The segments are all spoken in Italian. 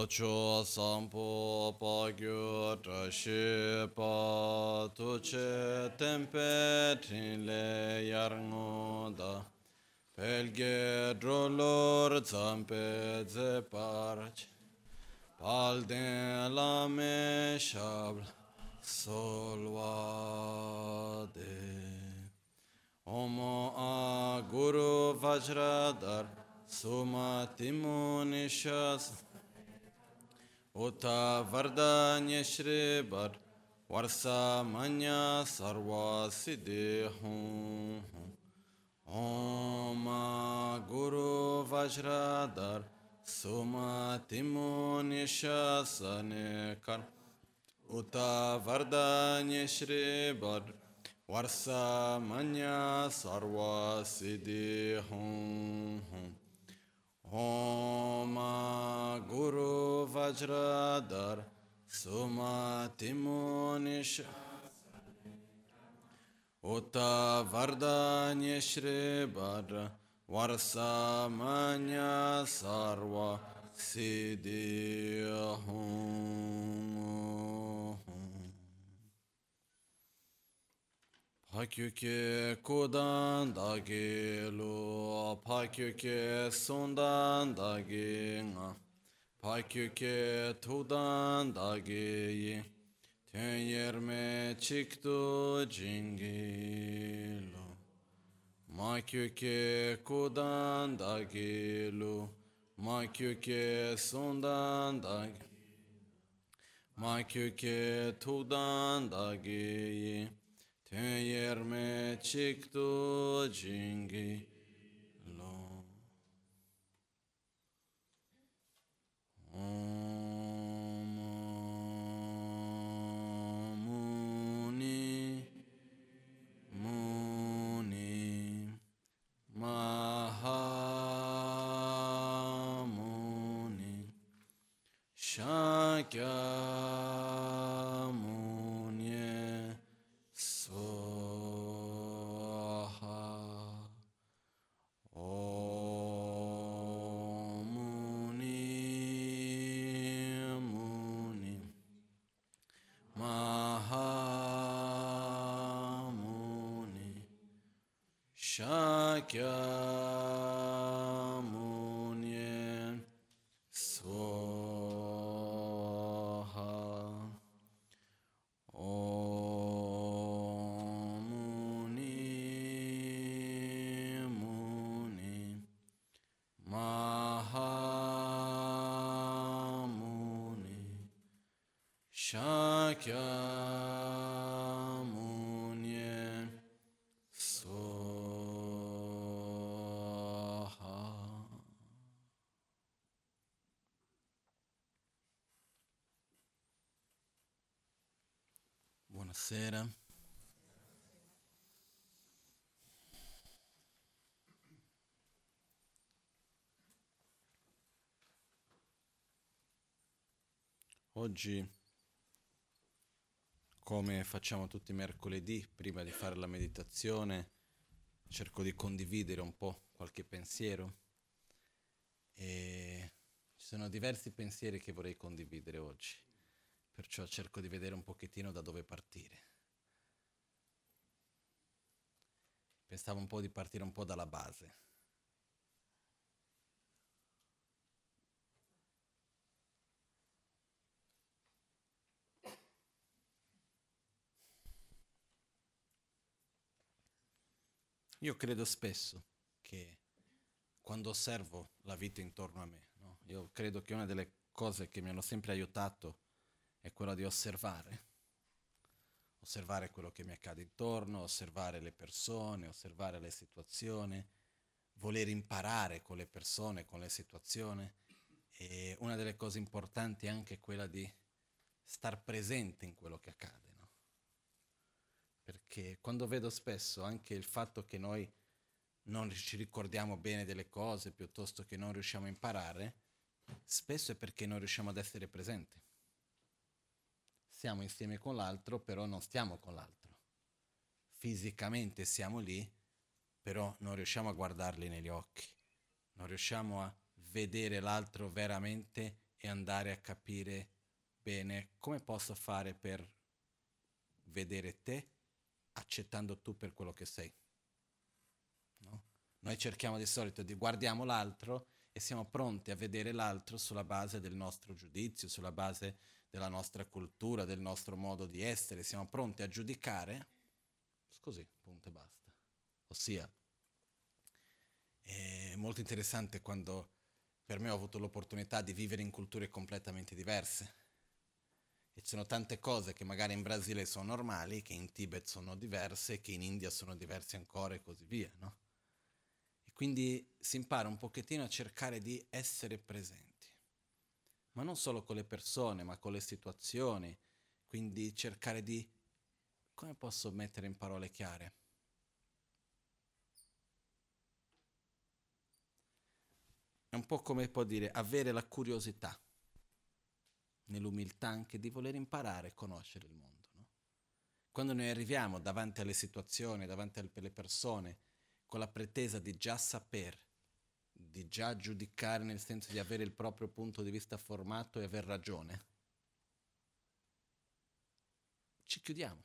Chocho sampo pa gyo trashi pa tuche tempe trinle yarngo da pelge drolor zampe ze parch palden la me shabl solvade Omo a guru vajradar suma timunishas Uta Vardanya Shri Bar Varsa Manya Sarva Siddhi Hum Om Guru Vajradar Suma Timuni Shasane Kar. Uta Vardanya Shri Bar Varsa Manya Sarva Siddhi Hum Om Guru Vajradar Sumatimonisha Uta Vardanya Shri Badra Varsamanya Sarva Siddhi Pakyuke kudan dagi lu, pakyuke sundan dagi nga, pakyuke tudan dagi yi, ten yerme çıktı jingi lu. Makyuke kudan dagi lu, makyuke sundan dagi, makyuke tudan dagi yi, ten yerme çıktı cingi lo. Muni Muni Mahamuni Shakyamuni Oggi, come facciamo tutti i mercoledì, prima di fare la meditazione, cerco di condividere un po' qualche pensiero e ci sono diversi pensieri che vorrei condividere oggi, perciò cerco di vedere un pochettino da dove partire. Pensavo un po' di partire un po' dalla base. Io credo spesso che quando osservo la vita intorno a me, no? io credo che una delle cose che mi hanno sempre aiutato è quella di osservare, osservare quello che mi accade intorno, osservare le persone, osservare le situazioni, voler imparare con le persone, con le situazioni. E una delle cose importanti è anche quella di star presente in quello che accade. Perché quando vedo spesso anche il fatto che noi non ci ricordiamo bene delle cose piuttosto che non riusciamo a imparare, spesso è perché non riusciamo ad essere presenti. Siamo insieme con l'altro, però non stiamo con l'altro. Fisicamente siamo lì, però non riusciamo a guardarli negli occhi, non riusciamo a vedere l'altro veramente e andare a capire bene come posso fare per vedere te accettando tu per quello che sei. No? Noi cerchiamo di solito di guardiamo l'altro e siamo pronti a vedere l'altro sulla base del nostro giudizio, sulla base della nostra cultura, del nostro modo di essere, siamo pronti a giudicare così, punto e basta. Ossia, è molto interessante quando per me ho avuto l'opportunità di vivere in culture completamente diverse. E ci sono tante cose che magari in Brasile sono normali, che in Tibet sono diverse, che in India sono diverse ancora e così via, no? E quindi si impara un pochettino a cercare di essere presenti, ma non solo con le persone, ma con le situazioni, quindi cercare di... come posso mettere in parole chiare? È un po' come può dire avere la curiosità, nell'umiltà anche di voler imparare e conoscere il mondo. No? Quando noi arriviamo davanti alle situazioni, davanti alle persone, con la pretesa di già sapere, di già giudicare nel senso di avere il proprio punto di vista formato e aver ragione, ci chiudiamo.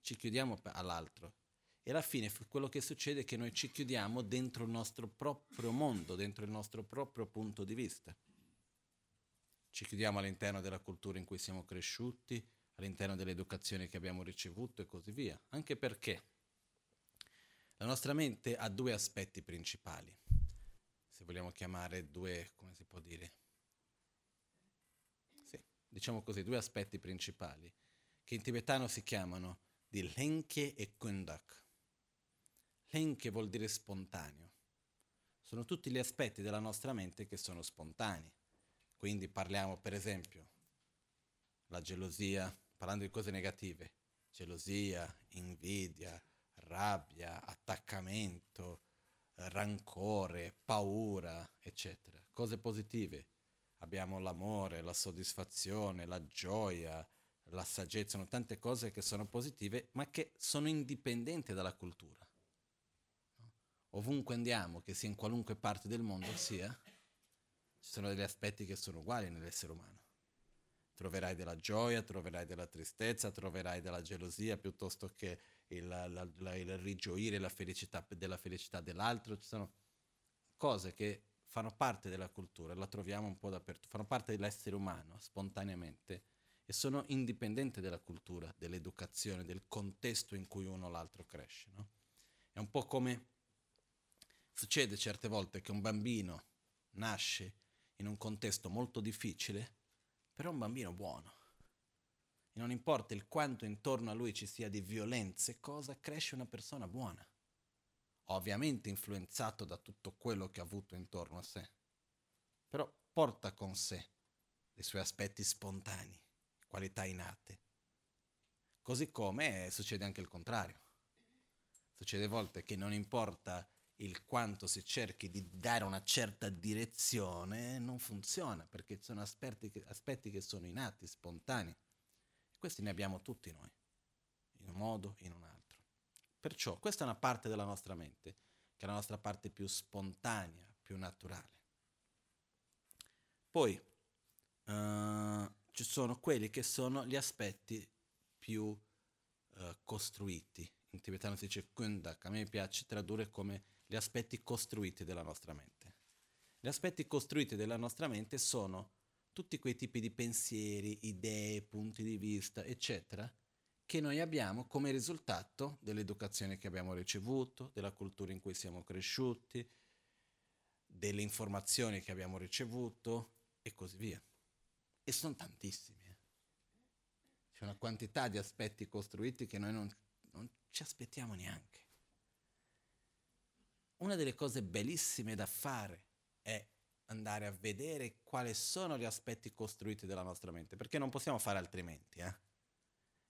Ci chiudiamo all'altro e alla fine quello che succede è che noi ci chiudiamo dentro il nostro proprio mondo, dentro il nostro proprio punto di vista. Ci chiudiamo all'interno della cultura in cui siamo cresciuti, all'interno dell'educazione che abbiamo ricevuto e così via. Anche perché la nostra mente ha due aspetti principali, se vogliamo chiamare due, come si può dire? Sì, diciamo così, due aspetti principali, che in tibetano si chiamano di Lenke e Kundak. Len che vuol dire spontaneo. Sono tutti gli aspetti della nostra mente che sono spontanei. Quindi parliamo per esempio la gelosia, parlando di cose negative, gelosia, invidia, rabbia, attaccamento, rancore, paura, eccetera. Cose positive. Abbiamo l'amore, la soddisfazione, la gioia, la saggezza, sono tante cose che sono positive, ma che sono indipendenti dalla cultura ovunque andiamo, che sia in qualunque parte del mondo sia, ci sono degli aspetti che sono uguali nell'essere umano. Troverai della gioia, troverai della tristezza, troverai della gelosia piuttosto che il, la, la, il rigioire la felicità, della felicità dell'altro. Ci sono cose che fanno parte della cultura, la troviamo un po' dappertutto, fanno parte dell'essere umano spontaneamente e sono indipendenti dalla cultura, dell'educazione, del contesto in cui uno o l'altro cresce. No? È un po' come Succede certe volte che un bambino nasce in un contesto molto difficile, però è un bambino buono. E non importa il quanto intorno a lui ci sia di violenza e cosa, cresce una persona buona. Ovviamente influenzato da tutto quello che ha avuto intorno a sé. Però porta con sé i suoi aspetti spontanei, qualità innate. Così come succede anche il contrario. Succede a volte che non importa il quanto si cerchi di dare una certa direzione non funziona perché sono aspetti che, aspetti che sono innati, spontanei. Questi ne abbiamo tutti noi, in un modo in un altro. Perciò questa è una parte della nostra mente, che è la nostra parte più spontanea, più naturale. Poi uh, ci sono quelli che sono gli aspetti più uh, costruiti. In tibetano si dice kundak, a me piace tradurre come gli aspetti costruiti della nostra mente. Gli aspetti costruiti della nostra mente sono tutti quei tipi di pensieri, idee, punti di vista, eccetera, che noi abbiamo come risultato dell'educazione che abbiamo ricevuto, della cultura in cui siamo cresciuti, delle informazioni che abbiamo ricevuto e così via. E sono tantissimi. Eh. C'è una quantità di aspetti costruiti che noi non, non ci aspettiamo neanche una delle cose bellissime da fare è andare a vedere quali sono gli aspetti costruiti della nostra mente, perché non possiamo fare altrimenti. Eh?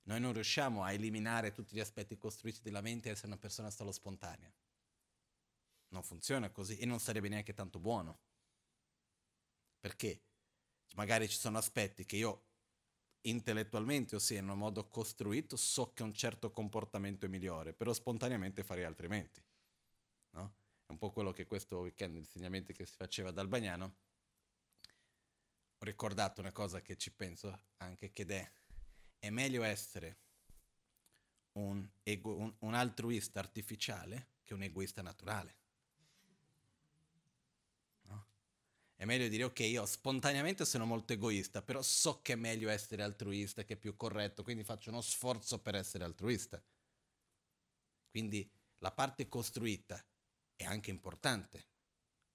Noi non riusciamo a eliminare tutti gli aspetti costruiti della mente e essere una persona solo spontanea. Non funziona così e non sarebbe neanche tanto buono. Perché magari ci sono aspetti che io intellettualmente, ossia in un modo costruito, so che un certo comportamento è migliore, però spontaneamente farei altrimenti no? È un po' quello che questo weekend, gli insegnamenti che si faceva dal Bagnano, ricordato una cosa che ci penso anche, che è, è meglio essere un, ego, un, un altruista artificiale che un egoista naturale. È meglio dire, ok, io spontaneamente sono molto egoista, però so che è meglio essere altruista, che è più corretto, quindi faccio uno sforzo per essere altruista. Quindi la parte costruita è anche importante.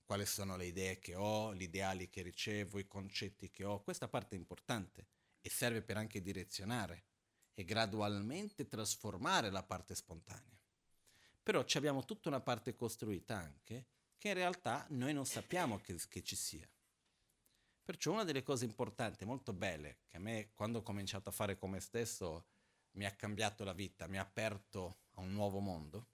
Quali sono le idee che ho, gli ideali che ricevo, i concetti che ho. Questa parte è importante e serve per anche direzionare e gradualmente trasformare la parte spontanea. Però abbiamo tutta una parte costruita anche che in realtà noi non sappiamo che, che ci sia. Perciò una delle cose importanti, molto belle, che a me quando ho cominciato a fare come stesso mi ha cambiato la vita, mi ha aperto a un nuovo mondo,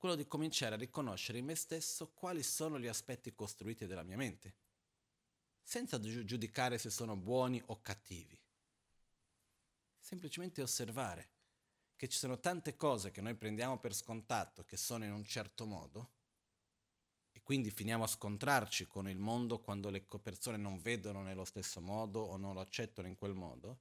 quello di cominciare a riconoscere in me stesso quali sono gli aspetti costruiti della mia mente, senza giudicare se sono buoni o cattivi. Semplicemente osservare che ci sono tante cose che noi prendiamo per scontato che sono in un certo modo e quindi finiamo a scontrarci con il mondo quando le persone non vedono nello stesso modo o non lo accettano in quel modo,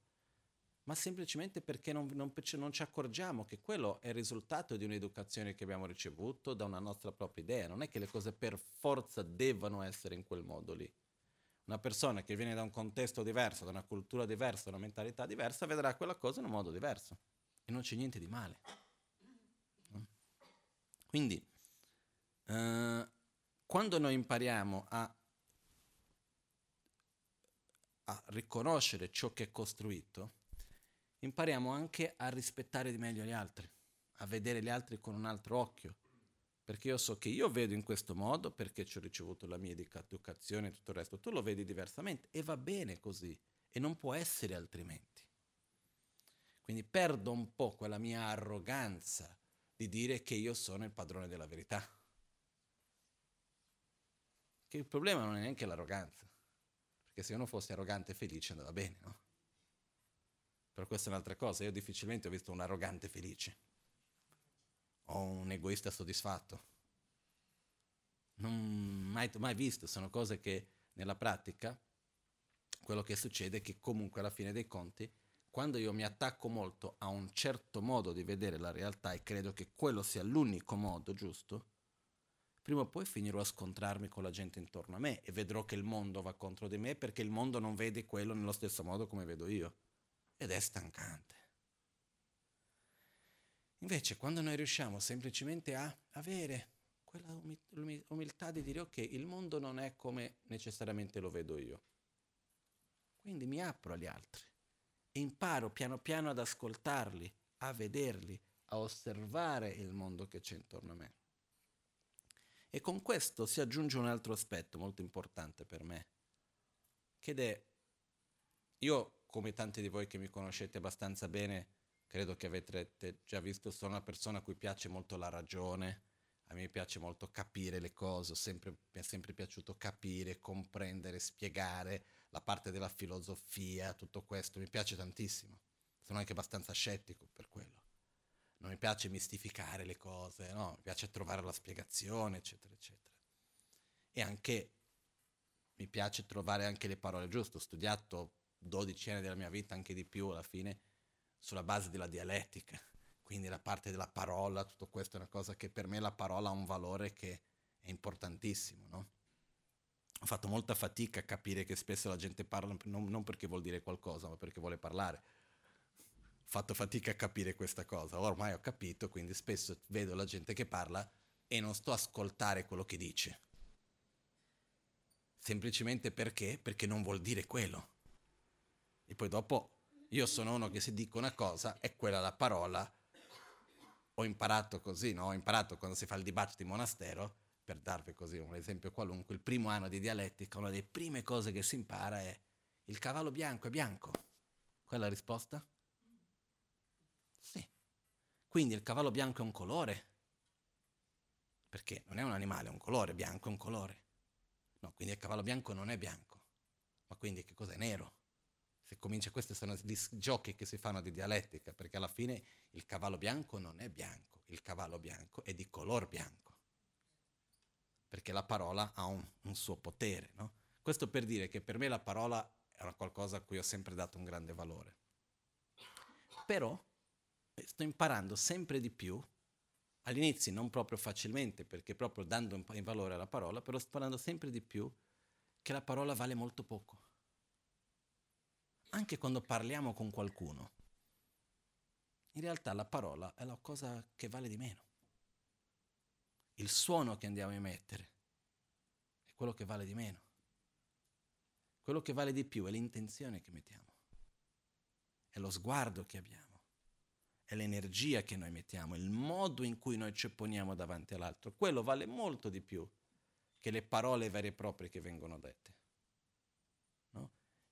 ma semplicemente perché non, non, non ci accorgiamo che quello è il risultato di un'educazione che abbiamo ricevuto, da una nostra propria idea. Non è che le cose per forza devono essere in quel modo lì. Una persona che viene da un contesto diverso, da una cultura diversa, da una mentalità diversa, vedrà quella cosa in un modo diverso. E non c'è niente di male. Quindi, eh, quando noi impariamo a, a riconoscere ciò che è costruito, impariamo anche a rispettare di meglio gli altri, a vedere gli altri con un altro occhio, perché io so che io vedo in questo modo perché ci ho ricevuto la mia educazione e tutto il resto, tu lo vedi diversamente e va bene così e non può essere altrimenti. Quindi perdo un po' quella mia arroganza di dire che io sono il padrone della verità. Che il problema non è neanche l'arroganza, perché se uno fosse arrogante e felice andava bene, no? Però questa è un'altra cosa, io difficilmente ho visto un arrogante felice o un egoista soddisfatto. Non mai, mai visto, sono cose che nella pratica quello che succede è che comunque alla fine dei conti, quando io mi attacco molto a un certo modo di vedere la realtà e credo che quello sia l'unico modo giusto, prima o poi finirò a scontrarmi con la gente intorno a me e vedrò che il mondo va contro di me perché il mondo non vede quello nello stesso modo come vedo io. Ed è stancante. Invece quando noi riusciamo semplicemente a avere quella umiltà di dire ok, il mondo non è come necessariamente lo vedo io. Quindi mi apro agli altri imparo piano piano ad ascoltarli, a vederli, a osservare il mondo che c'è intorno a me. E con questo si aggiunge un altro aspetto molto importante per me, che è, io come tanti di voi che mi conoscete abbastanza bene, credo che avete già visto, sono una persona a cui piace molto la ragione, a me piace molto capire le cose, sempre, mi è sempre piaciuto capire, comprendere, spiegare la parte della filosofia, tutto questo, mi piace tantissimo. Sono anche abbastanza scettico per quello. Non mi piace mistificare le cose, no? mi piace trovare la spiegazione, eccetera, eccetera. E anche mi piace trovare anche le parole giuste. Ho studiato 12 anni della mia vita, anche di più alla fine, sulla base della dialettica, quindi la parte della parola, tutto questo è una cosa che per me la parola ha un valore che è importantissimo, no? Ho fatto molta fatica a capire che spesso la gente parla non, non perché vuol dire qualcosa, ma perché vuole parlare. Ho fatto fatica a capire questa cosa, ormai ho capito, quindi spesso vedo la gente che parla e non sto a ascoltare quello che dice. Semplicemente perché? Perché non vuol dire quello. E poi dopo io sono uno che se dico una cosa è quella la parola. Ho imparato così, no? Ho imparato quando si fa il dibattito in monastero, per darvi così un esempio qualunque, il primo anno di dialettica, una delle prime cose che si impara è il cavallo bianco è bianco. Quella è la risposta? Sì. Quindi il cavallo bianco è un colore? Perché non è un animale, è un colore, bianco è un colore. No, quindi il cavallo bianco non è bianco. Ma quindi che cos'è nero? Se comincia, questi sono gli giochi che si fanno di dialettica, perché alla fine il cavallo bianco non è bianco, il cavallo bianco è di color bianco, perché la parola ha un, un suo potere, no? Questo per dire che per me la parola è una qualcosa a cui ho sempre dato un grande valore. Però eh, sto imparando sempre di più, all'inizio non proprio facilmente, perché proprio dando un po' di valore alla parola, però sto imparando sempre di più che la parola vale molto poco. Anche quando parliamo con qualcuno, in realtà la parola è la cosa che vale di meno. Il suono che andiamo a emettere è quello che vale di meno. Quello che vale di più è l'intenzione che mettiamo, è lo sguardo che abbiamo, è l'energia che noi mettiamo, il modo in cui noi ci poniamo davanti all'altro. Quello vale molto di più che le parole vere e proprie che vengono dette.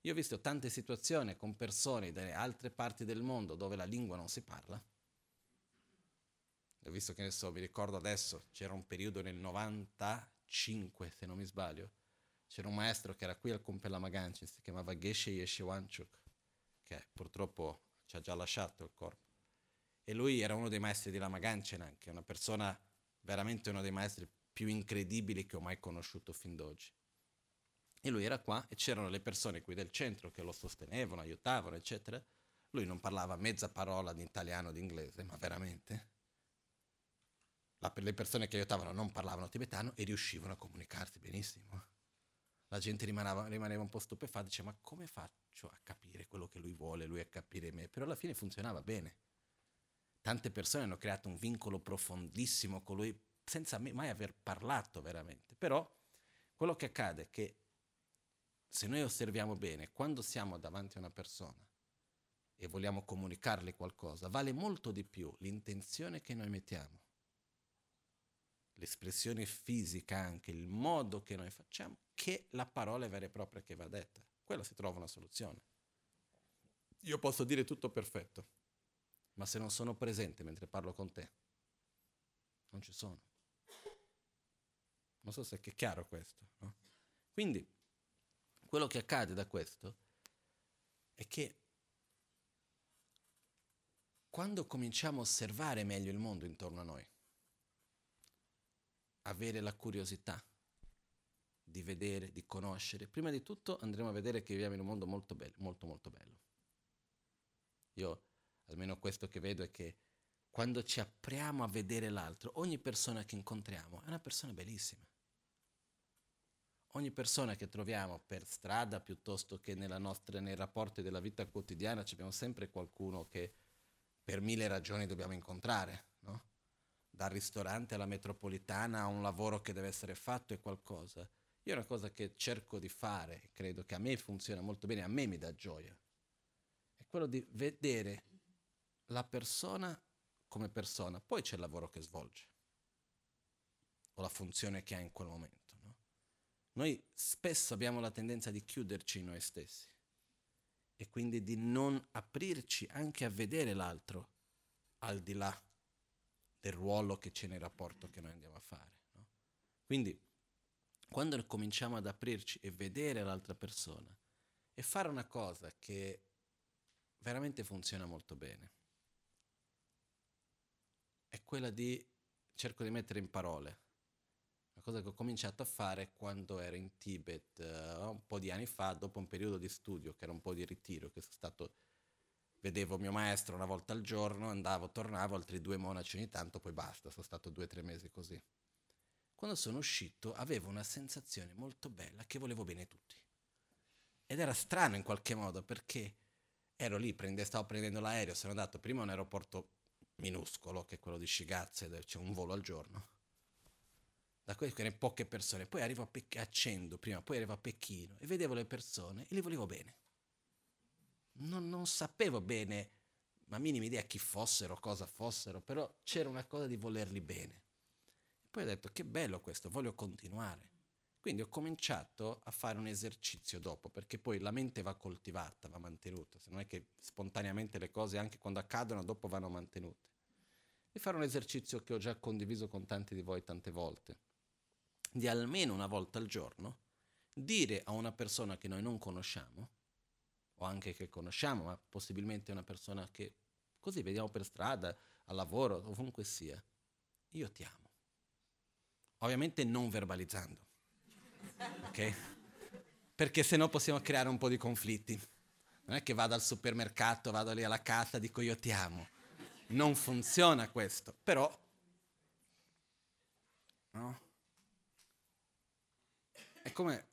Io ho visto tante situazioni con persone dalle altre parti del mondo dove la lingua non si parla. Ho visto che ne so, vi ricordo adesso, c'era un periodo nel 95, se non mi sbaglio, c'era un maestro che era qui al Compella Maganci, si chiamava Geshe Yeshewanchuk, che purtroppo ci ha già lasciato il corpo. E lui era uno dei maestri di Lama Ganchen anche, una persona veramente uno dei maestri più incredibili che ho mai conosciuto fin d'oggi. E lui era qua e c'erano le persone qui del centro che lo sostenevano, aiutavano, eccetera. Lui non parlava mezza parola di italiano o di inglese, ma veramente. La, le persone che aiutavano non parlavano tibetano e riuscivano a comunicarsi benissimo la gente rimaneva, rimaneva un po' stupefatta, dice ma come faccio a capire quello che lui vuole, lui a capire me? Però alla fine funzionava bene. Tante persone hanno creato un vincolo profondissimo con lui senza mai aver parlato veramente. Però quello che accade è che se noi osserviamo bene, quando siamo davanti a una persona e vogliamo comunicarle qualcosa, vale molto di più l'intenzione che noi mettiamo l'espressione fisica anche, il modo che noi facciamo, che la parola vera e propria che va detta. Quella si trova una soluzione. Io posso dire tutto perfetto, ma se non sono presente mentre parlo con te, non ci sono. Non so se è chiaro questo. No? Quindi, quello che accade da questo è che quando cominciamo a osservare meglio il mondo intorno a noi, avere la curiosità di vedere, di conoscere. Prima di tutto andremo a vedere che viviamo in un mondo molto bello, molto molto bello. Io, almeno questo che vedo è che quando ci apriamo a vedere l'altro, ogni persona che incontriamo è una persona bellissima. Ogni persona che troviamo per strada piuttosto che nostra, nei rapporti della vita quotidiana, abbiamo sempre qualcuno che per mille ragioni dobbiamo incontrare, no? dal ristorante alla metropolitana a un lavoro che deve essere fatto è qualcosa. Io una cosa che cerco di fare, credo che a me funziona molto bene, a me mi dà gioia. È quello di vedere la persona come persona, poi c'è il lavoro che svolge o la funzione che ha in quel momento. No? Noi spesso abbiamo la tendenza di chiuderci in noi stessi e quindi di non aprirci anche a vedere l'altro al di là del ruolo che c'è nel rapporto che noi andiamo a fare. No? Quindi, quando cominciamo ad aprirci e vedere l'altra persona e fare una cosa che veramente funziona molto bene, è quella di, cerco di mettere in parole, cosa che ho cominciato a fare quando ero in Tibet uh, un po' di anni fa, dopo un periodo di studio, che era un po' di ritiro, che sono stato vedevo mio maestro una volta al giorno, andavo, tornavo, altri due monaci ogni tanto, poi basta, sono stato due o tre mesi così. Quando sono uscito avevo una sensazione molto bella che volevo bene a tutti. Ed era strano in qualche modo perché ero lì, prende, stavo prendendo l'aereo, sono andato prima a un aeroporto minuscolo, che è quello di Shigazze, dove c'è un volo al giorno. Da erano poche persone. Poi arrivo a, Pech- a Cendo prima, poi arrivo a Pechino e vedevo le persone e li volevo bene non, non sapevo bene, ma minima idea chi fossero, cosa fossero, però c'era una cosa di volerli bene. Poi ho detto che bello questo, voglio continuare. Quindi ho cominciato a fare un esercizio dopo, perché poi la mente va coltivata, va mantenuta, se non è che spontaneamente le cose anche quando accadono dopo vanno mantenute. E fare un esercizio che ho già condiviso con tanti di voi tante volte, di almeno una volta al giorno dire a una persona che noi non conosciamo o anche che conosciamo, ma possibilmente una persona che così vediamo per strada, al lavoro, ovunque sia. Io ti amo. Ovviamente non verbalizzando. Ok? perché se no possiamo creare un po' di conflitti. Non è che vado al supermercato, vado lì alla cassa, dico io ti amo. Non funziona questo, però... No? È come...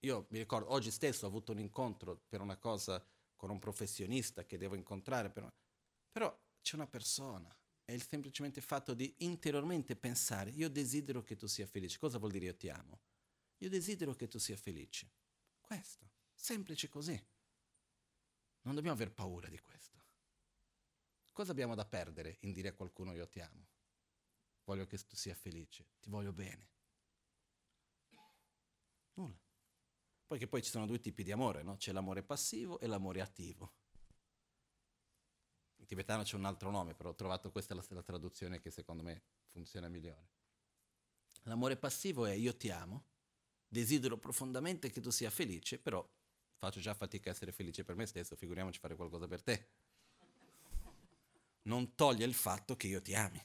Io mi ricordo, oggi stesso ho avuto un incontro per una cosa con un professionista che devo incontrare, però, però c'è una persona. È il semplicemente fatto di interiormente pensare, io desidero che tu sia felice. Cosa vuol dire io ti amo? Io desidero che tu sia felice. Questo, semplice così. Non dobbiamo aver paura di questo. Cosa abbiamo da perdere in dire a qualcuno io ti amo? Voglio che tu sia felice, ti voglio bene. Nulla. Poi che poi ci sono due tipi di amore, no? C'è l'amore passivo e l'amore attivo. In tibetano c'è un altro nome, però ho trovato questa la, la traduzione che secondo me funziona migliore. L'amore passivo è io ti amo, desidero profondamente che tu sia felice, però faccio già fatica a essere felice per me stesso, figuriamoci fare qualcosa per te. Non toglie il fatto che io ti ami.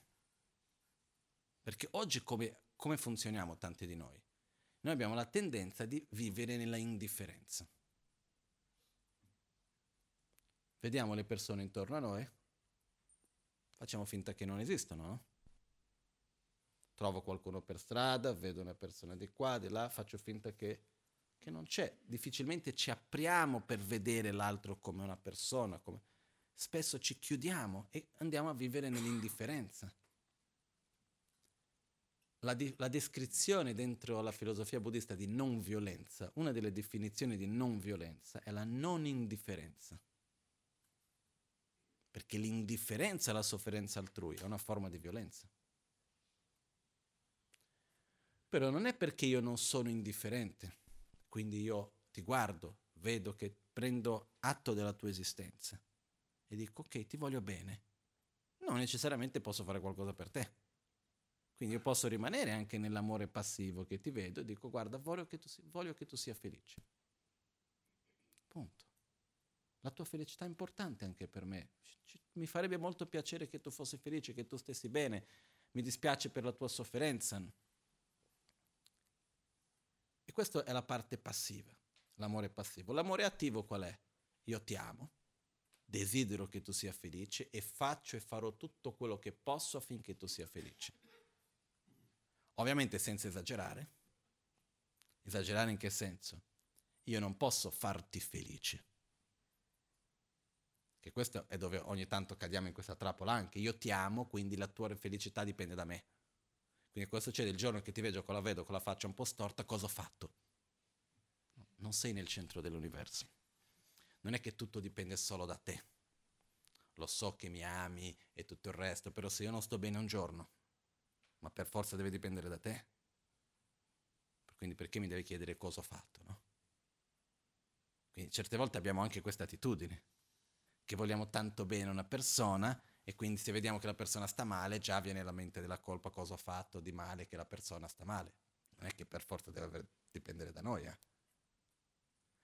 Perché oggi come, come funzioniamo tanti di noi? Noi abbiamo la tendenza di vivere nella indifferenza. Vediamo le persone intorno a noi, facciamo finta che non esistono, no? Trovo qualcuno per strada, vedo una persona di qua, di là, faccio finta che, che non c'è. Difficilmente ci apriamo per vedere l'altro come una persona, come... spesso ci chiudiamo e andiamo a vivere nell'indifferenza. La, di- la, descrizione dentro la filosofia buddista di non violenza, una delle definizioni di non violenza è la non indifferenza. Perché l'indifferenza alla sofferenza altrui è una forma di violenza. Però non è perché io non sono indifferente, quindi io ti guardo, vedo che prendo atto della tua esistenza e dico ok, ti voglio bene. Non necessariamente posso fare qualcosa per te. Quindi io posso rimanere anche nell'amore passivo che ti vedo e dico guarda, voglio che tu, voglio che tu sia felice. Punto. La tua felicità è importante anche per me. Mi farebbe molto piacere che tu fossi felice, che tu stessi bene. Mi dispiace per la tua sofferenza. E questa è la parte passiva, l'amore passivo. L'amore attivo qual è? Io ti amo, desidero che tu sia felice e faccio e farò tutto quello che posso affinché tu sia felice. Ovviamente senza esagerare. Esagerare in che senso? Io non posso farti felice che questo è dove ogni tanto cadiamo in questa trappola anche, io ti amo, quindi la tua felicità dipende da me. Quindi cosa succede? Il giorno che ti vedo con la vedo con la faccia un po' storta, cosa ho fatto? Non sei nel centro dell'universo. Non è che tutto dipende solo da te. Lo so che mi ami e tutto il resto, però se io non sto bene un giorno, ma per forza deve dipendere da te. Quindi perché mi devi chiedere cosa ho fatto, no? Quindi certe volte abbiamo anche questa attitudine che vogliamo tanto bene una persona e quindi se vediamo che la persona sta male già viene la mente della colpa cosa ho fatto di male che la persona sta male. Non è che per forza deve dipendere da noi. Eh.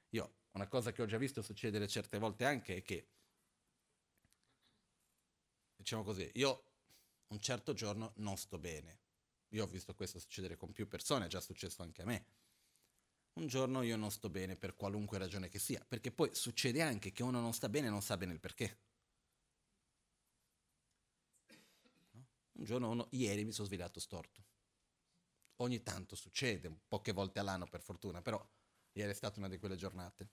Io, una cosa che ho già visto succedere certe volte anche è che, diciamo così, io un certo giorno non sto bene. Io ho visto questo succedere con più persone, è già successo anche a me un giorno io non sto bene per qualunque ragione che sia, perché poi succede anche che uno non sta bene e non sa bene il perché. Un giorno uno, ieri mi sono svegliato storto. Ogni tanto succede, poche volte all'anno per fortuna, però ieri è stata una di quelle giornate.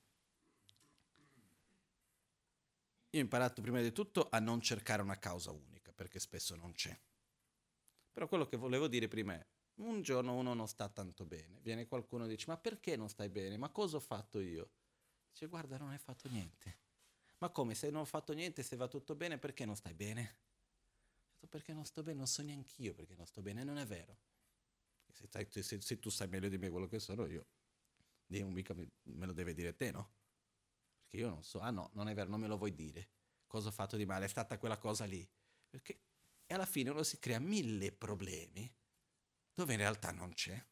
Io ho imparato prima di tutto a non cercare una causa unica, perché spesso non c'è. Però quello che volevo dire prima è, un giorno uno non sta tanto bene, viene qualcuno e dice ma perché non stai bene? Ma cosa ho fatto io? Dice guarda non hai fatto niente. Ma come se non ho fatto niente, se va tutto bene, perché non stai bene? Detto, perché non sto bene, non so neanche io perché non sto bene, non è vero. Se, se, se, tu sai meglio di me quello che sono io, mica me, me lo deve dire te, no? Perché io non so, ah no, non è vero, non me lo vuoi dire. Cosa ho fatto di male? È stata quella cosa lì. Perché, e alla fine uno si crea mille problemi dove in realtà non c'è.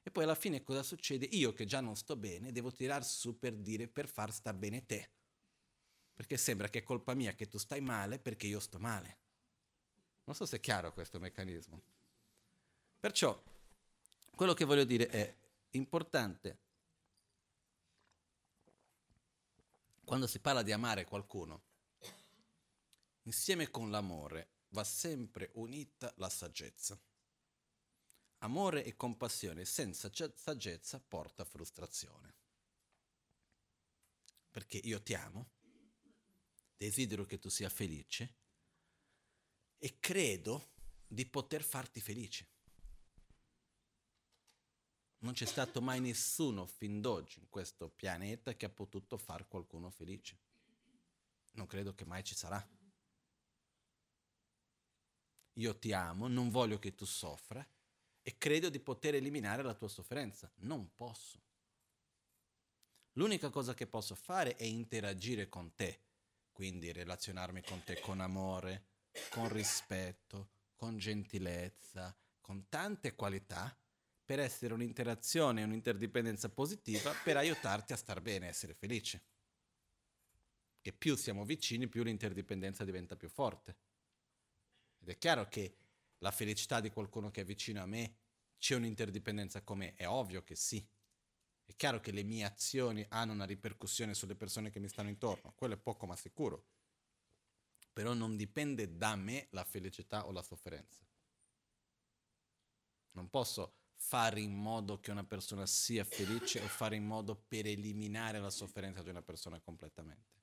E poi alla fine cosa succede? Io che già non sto bene devo tirar su per dire per far star bene te. Perché sembra che è colpa mia che tu stai male perché io sto male. Non so se è chiaro questo meccanismo. Perciò, quello che voglio dire è, importante, quando si parla di amare qualcuno, insieme con l'amore va sempre unita la saggezza. Amore e compassione senza saggezza porta frustrazione. Perché io ti amo, desidero che tu sia felice e credo di poter farti felice. Non c'è stato mai nessuno fin d'oggi in questo pianeta che ha potuto far qualcuno felice. Non credo che mai ci sarà. Io ti amo, non voglio che tu soffra e credo di poter eliminare la tua sofferenza. Non posso. L'unica cosa che posso fare è interagire con te, quindi relazionarmi con te con amore, con rispetto, con gentilezza, con tante qualità per essere un'interazione un'interdipendenza positiva per aiutarti a star bene, a essere felice. E più siamo vicini, più l'interdipendenza diventa più forte. Ed è chiaro che la felicità di qualcuno che è vicino a me c'è un'interdipendenza con me, è ovvio che sì. È chiaro che le mie azioni hanno una ripercussione sulle persone che mi stanno intorno, quello è poco ma sicuro. Però non dipende da me la felicità o la sofferenza. Non posso fare in modo che una persona sia felice o fare in modo per eliminare la sofferenza di una persona completamente.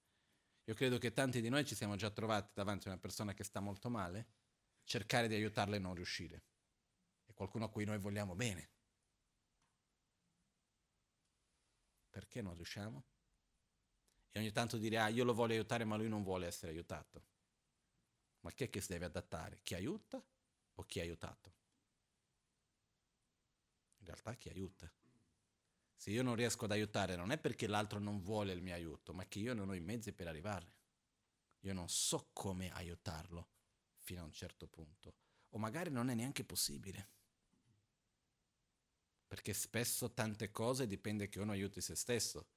Io credo che tanti di noi ci siamo già trovati davanti a una persona che sta molto male, cercare di aiutarla e non riuscire. È qualcuno a cui noi vogliamo bene. Perché non riusciamo? E ogni tanto dire, ah, io lo voglio aiutare, ma lui non vuole essere aiutato. Ma chi è che si deve adattare? Chi aiuta o chi è aiutato? realtà chi aiuta. Se io non riesco ad aiutare non è perché l'altro non vuole il mio aiuto, ma che io non ho i mezzi per arrivare. Io non so come aiutarlo fino a un certo punto. O magari non è neanche possibile. Perché spesso tante cose dipende che uno aiuti se stesso.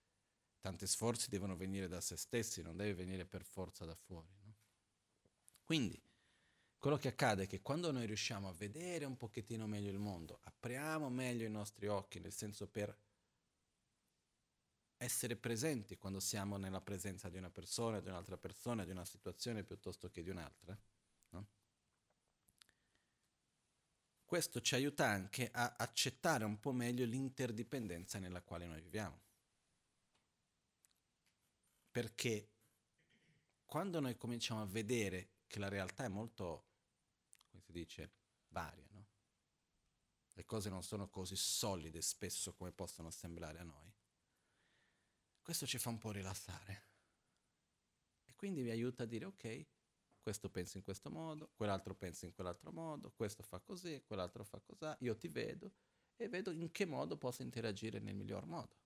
Tanti sforzi devono venire da se stessi, non deve venire per forza da fuori. No? Quindi, quello che accade è che quando noi riusciamo a vedere un pochettino meglio il mondo, apriamo meglio i nostri occhi, nel senso per essere presenti quando siamo nella presenza di una persona, di un'altra persona, di una situazione piuttosto che di un'altra, no? Questo ci aiuta anche a accettare un po' meglio l'interdipendenza nella quale noi viviamo. Perché quando noi cominciamo a vedere che la realtà è molto come si dice, varia, no? Le cose non sono così solide spesso come possono sembrare a noi. Questo ci fa un po' rilassare. E quindi vi aiuta a dire, ok, questo pensa in questo modo, quell'altro pensa in quell'altro modo, questo fa così, quell'altro fa così, io ti vedo e vedo in che modo posso interagire nel miglior modo.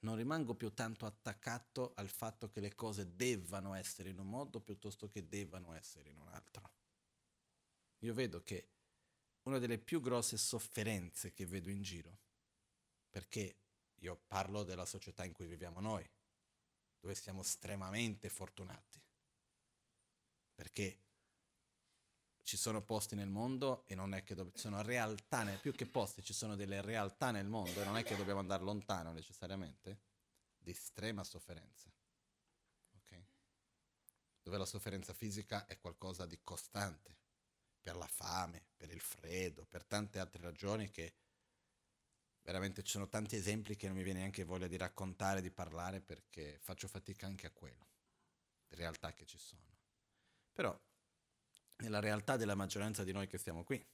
Non rimango più tanto attaccato al fatto che le cose debbano essere in un modo piuttosto che debbano essere in un altro io vedo che una delle più grosse sofferenze che vedo in giro, perché io parlo della società in cui viviamo noi, dove siamo estremamente fortunati, perché ci sono posti nel mondo e non è che do- ci sono realtà, nel, più che posti, ci sono delle realtà nel mondo e non è che dobbiamo andare lontano necessariamente, di estrema sofferenza. Okay? Dove la sofferenza fisica è qualcosa di costante per la fame, per il freddo, per tante altre ragioni che veramente ci sono tanti esempi che non mi viene neanche voglia di raccontare, di parlare perché faccio fatica anche a quello, le realtà che ci sono. Però nella realtà della maggioranza di noi che stiamo qui,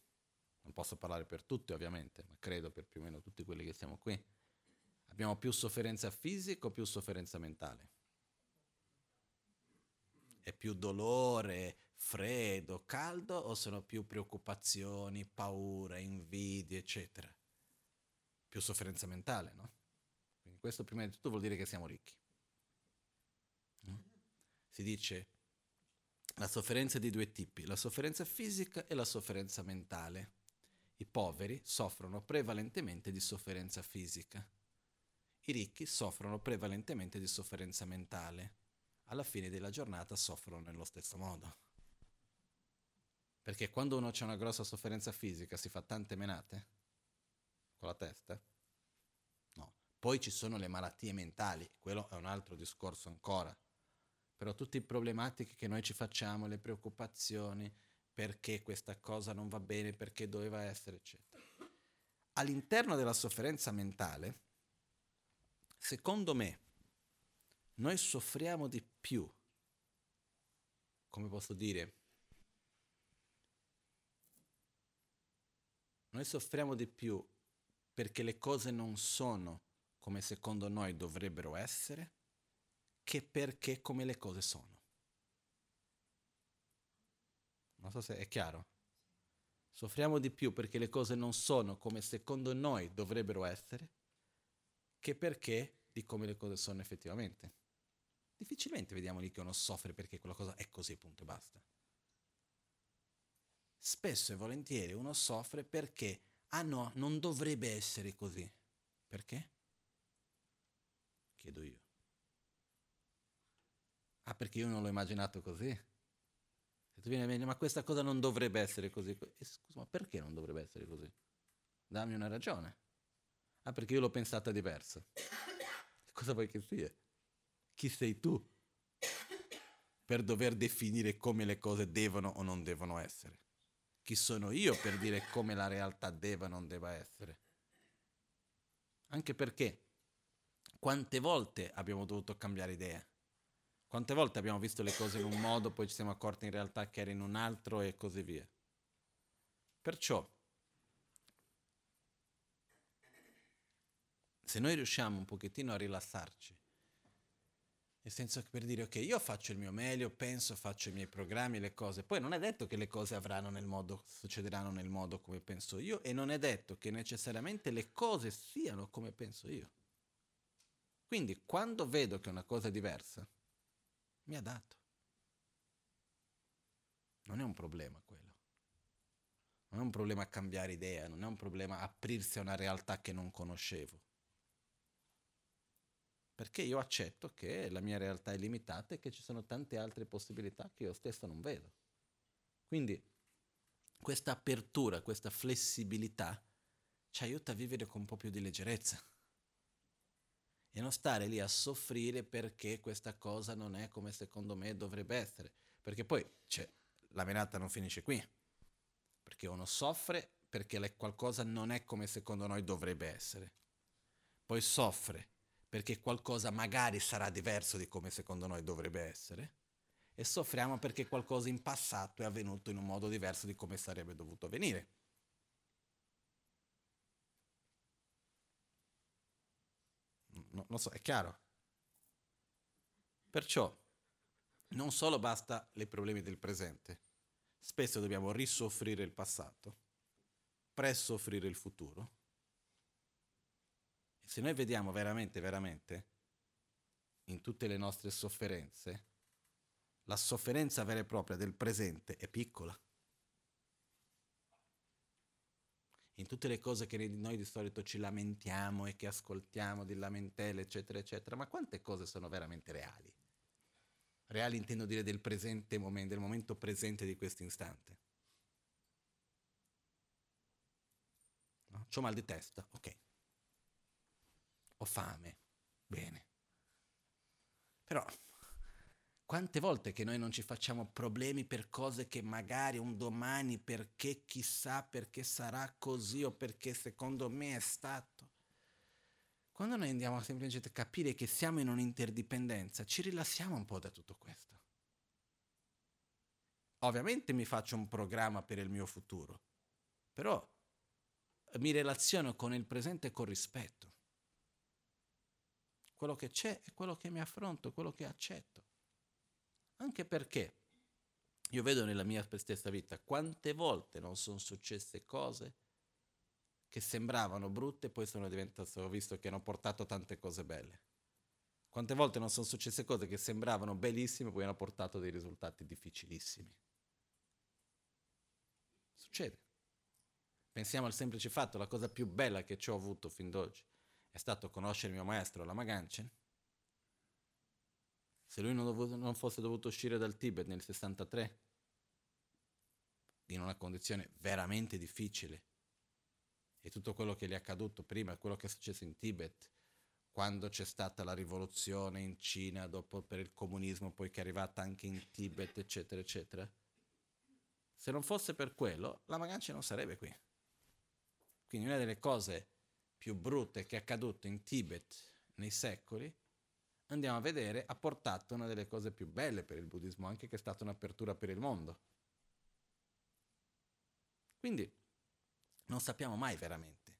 non posso parlare per tutti ovviamente, ma credo per più o meno tutti quelli che siamo qui, abbiamo più sofferenza fisica o più sofferenza mentale? È più dolore, freddo, caldo o sono più preoccupazioni, paura, invidie, eccetera? Più sofferenza mentale, no? Quindi questo prima di tutto vuol dire che siamo ricchi. No? Si dice la sofferenza di due tipi, la sofferenza fisica e la sofferenza mentale. I poveri soffrono prevalentemente di sofferenza fisica. I ricchi soffrono prevalentemente di sofferenza mentale. Alla fine della giornata soffrono nello stesso modo. Perché quando uno ha una grossa sofferenza fisica si fa tante menate, con la testa? No. Poi ci sono le malattie mentali, quello è un altro discorso ancora. Però tutte le problematiche che noi ci facciamo, le preoccupazioni, perché questa cosa non va bene, perché doveva essere, eccetera. All'interno della sofferenza mentale, secondo me, noi soffriamo di più, come posso dire, noi soffriamo di più perché le cose non sono come secondo noi dovrebbero essere, che perché come le cose sono. Non so se è chiaro. Soffriamo di più perché le cose non sono come secondo noi dovrebbero essere, che perché di come le cose sono effettivamente. Difficilmente vediamo lì che uno soffre perché quella cosa è così, punto e basta. Spesso e volentieri uno soffre perché, ah no, non dovrebbe essere così. Perché? Chiedo io. Ah, perché io non l'ho immaginato così? Se tu vieni a me, ma questa cosa non dovrebbe essere così. Eh, scusa, ma perché non dovrebbe essere così? Dammi una ragione. Ah, perché io l'ho pensata diversa. Cosa vuoi che sia? Chi sei tu per dover definire come le cose devono o non devono essere? Chi sono io per dire come la realtà deve o non debba essere? Anche perché quante volte abbiamo dovuto cambiare idea? Quante volte abbiamo visto le cose in un modo, poi ci siamo accorti in realtà che era in un altro e così via. Perciò, se noi riusciamo un pochettino a rilassarci, nel senso che per dire ok, io faccio il mio meglio, penso, faccio i miei programmi, le cose, poi non è detto che le cose avranno nel modo, succederanno nel modo come penso io e non è detto che necessariamente le cose siano come penso io. Quindi quando vedo che una cosa è diversa, mi ha dato. Non è un problema quello. Non è un problema cambiare idea, non è un problema aprirsi a una realtà che non conoscevo. Perché io accetto che la mia realtà è limitata e che ci sono tante altre possibilità che io stesso non vedo. Quindi questa apertura, questa flessibilità ci aiuta a vivere con un po' più di leggerezza e non stare lì a soffrire perché questa cosa non è come secondo me dovrebbe essere. Perché poi cioè, la menata non finisce qui, perché uno soffre perché qualcosa non è come secondo noi dovrebbe essere. Poi soffre perché qualcosa magari sarà diverso di come secondo noi dovrebbe essere. E soffriamo perché qualcosa in passato è avvenuto in un modo diverso di come sarebbe dovuto avvenire. No, non so, è chiaro? Perciò non solo basta i problemi del presente, spesso dobbiamo risoffrire il passato, presoffrire il futuro. E se noi vediamo veramente, veramente, in tutte le nostre sofferenze, la sofferenza vera e propria del presente è piccola. In tutte le cose che noi di solito ci lamentiamo e che ascoltiamo di lamentele, eccetera, eccetera, ma quante cose sono veramente reali? Reali intendo dire del presente momento, del momento presente di questo istante. No? C'ho mal di testa, ok. Ho fame, bene. Però quante volte che noi non ci facciamo problemi per cose che magari un domani, perché chissà, perché sarà così o perché secondo me è stato. Quando noi andiamo semplicemente a capire che siamo in un'interdipendenza, ci rilassiamo un po' da tutto questo. Ovviamente mi faccio un programma per il mio futuro, però mi relaziono con il presente con rispetto. Quello che c'è è quello che mi affronto, quello che accetto. Anche perché io vedo nella mia stessa vita quante volte non sono successe cose che sembravano brutte e poi sono diventate, ho visto che hanno portato tante cose belle. Quante volte non sono successe cose che sembravano bellissime e poi hanno portato dei risultati difficilissimi. Succede. Pensiamo al semplice fatto, la cosa più bella che ci ho avuto fin d'oggi è stato conoscere il mio maestro, la Maganchen, se lui non, dovuto, non fosse dovuto uscire dal Tibet nel 63, in una condizione veramente difficile, e tutto quello che gli è accaduto prima, quello che è successo in Tibet, quando c'è stata la rivoluzione in Cina, dopo per il comunismo, poi che è arrivata anche in Tibet, eccetera, eccetera. Se non fosse per quello, la Magancia non sarebbe qui. Quindi una delle cose più brutte che è accaduto in Tibet nei secoli, andiamo a vedere, ha portato una delle cose più belle per il buddismo, anche che è stata un'apertura per il mondo. Quindi non sappiamo mai veramente.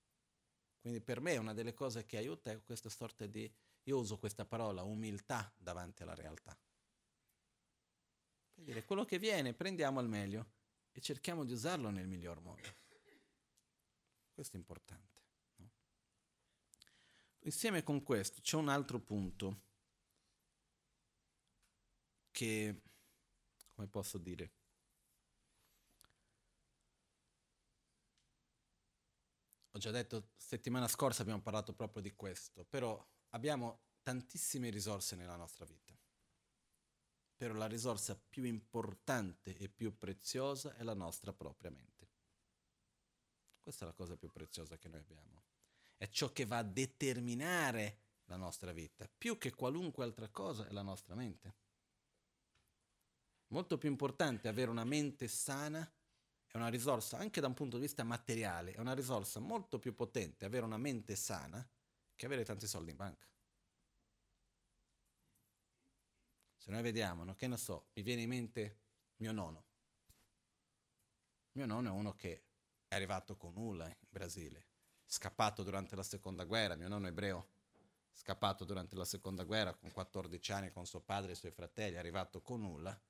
Quindi per me una delle cose che aiuta è questa sorta di, io uso questa parola, umiltà davanti alla realtà. Per dire, quello che viene prendiamo al meglio e cerchiamo di usarlo nel miglior modo. Questo è importante. No? Insieme con questo c'è un altro punto che, come posso dire, ho già detto, settimana scorsa abbiamo parlato proprio di questo, però abbiamo tantissime risorse nella nostra vita. Però la risorsa più importante e più preziosa è la nostra propria mente. Questa è la cosa più preziosa che noi abbiamo. È ciò che va a determinare la nostra vita. Più che qualunque altra cosa è la nostra mente. Molto più importante avere una mente sana è una risorsa anche da un punto di vista materiale, è una risorsa molto più potente avere una mente sana che avere tanti soldi in banca. Se noi vediamo, no, che ne so, mi viene in mente mio nonno. Mio nonno è uno che è arrivato con nulla in Brasile, scappato durante la seconda guerra, mio nonno è ebreo, scappato durante la seconda guerra con 14 anni con suo padre e i suoi fratelli, è arrivato con nulla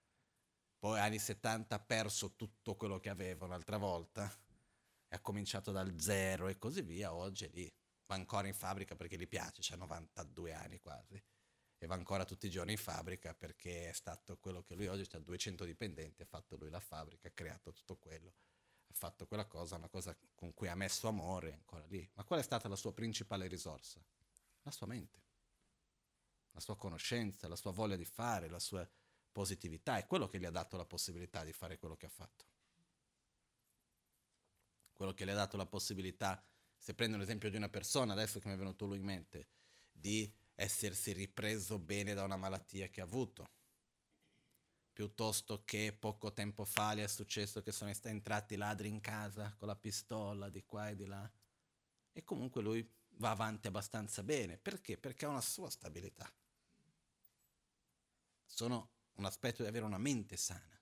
poi anni 70 ha perso tutto quello che aveva un'altra volta e ha cominciato dal zero e così via, oggi è lì, va ancora in fabbrica perché gli piace, ha 92 anni quasi e va ancora tutti i giorni in fabbrica perché è stato quello che lui oggi ha 200 dipendenti, ha fatto lui la fabbrica, ha creato tutto quello, ha fatto quella cosa, una cosa con cui ha messo amore, ancora lì. Ma qual è stata la sua principale risorsa? La sua mente, la sua conoscenza, la sua voglia di fare, la sua positività, è quello che gli ha dato la possibilità di fare quello che ha fatto. Quello che gli ha dato la possibilità, se prendo l'esempio di una persona, adesso che mi è venuto lui in mente, di essersi ripreso bene da una malattia che ha avuto, piuttosto che poco tempo fa gli è successo che sono entrati ladri in casa con la pistola di qua e di là. E comunque lui va avanti abbastanza bene. Perché? Perché ha una sua stabilità. Sono un aspetto di avere una mente sana.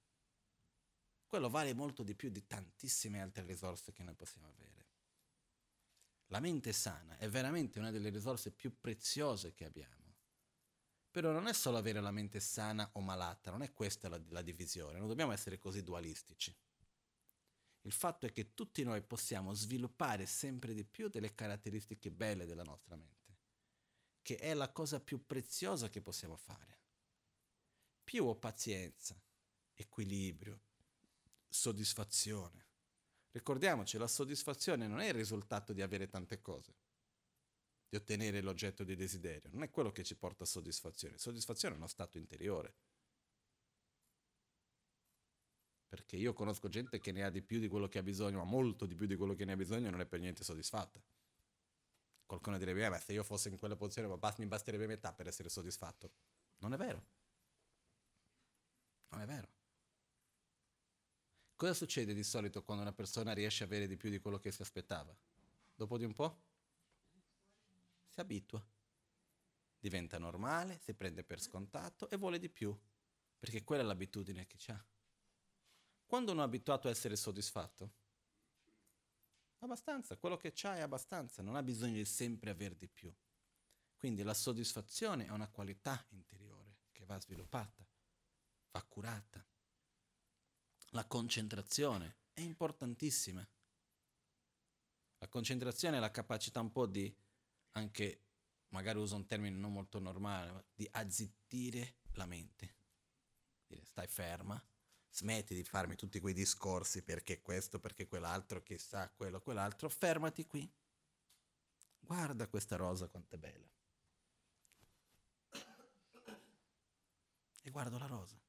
Quello vale molto di più di tantissime altre risorse che noi possiamo avere. La mente sana è veramente una delle risorse più preziose che abbiamo. Però non è solo avere la mente sana o malata, non è questa la, la divisione, non dobbiamo essere così dualistici. Il fatto è che tutti noi possiamo sviluppare sempre di più delle caratteristiche belle della nostra mente, che è la cosa più preziosa che possiamo fare più ho pazienza, equilibrio, soddisfazione. Ricordiamoci, la soddisfazione non è il risultato di avere tante cose, di ottenere l'oggetto di desiderio, non è quello che ci porta a soddisfazione. Soddisfazione è uno stato interiore. Perché io conosco gente che ne ha di più di quello che ha bisogno, ma molto di più di quello che ne ha bisogno e non è per niente soddisfatta. Qualcuno direbbe, eh, ma se io fossi in quella posizione mi basterebbe metà per essere soddisfatto. Non è vero. Non è vero. Cosa succede di solito quando una persona riesce a avere di più di quello che si aspettava? Dopo di un po' si abitua, diventa normale, si prende per scontato e vuole di più, perché quella è l'abitudine che ha. Quando uno è abituato a essere soddisfatto, abbastanza, quello che c'ha è abbastanza, non ha bisogno di sempre avere di più. Quindi la soddisfazione è una qualità interiore che va sviluppata va curata. La concentrazione è importantissima. La concentrazione è la capacità un po' di, anche magari uso un termine non molto normale, di azzittire la mente. Dire stai ferma, smetti di farmi tutti quei discorsi perché questo, perché quell'altro, chissà quello, quell'altro, fermati qui. Guarda questa rosa quanto è bella. E guardo la rosa.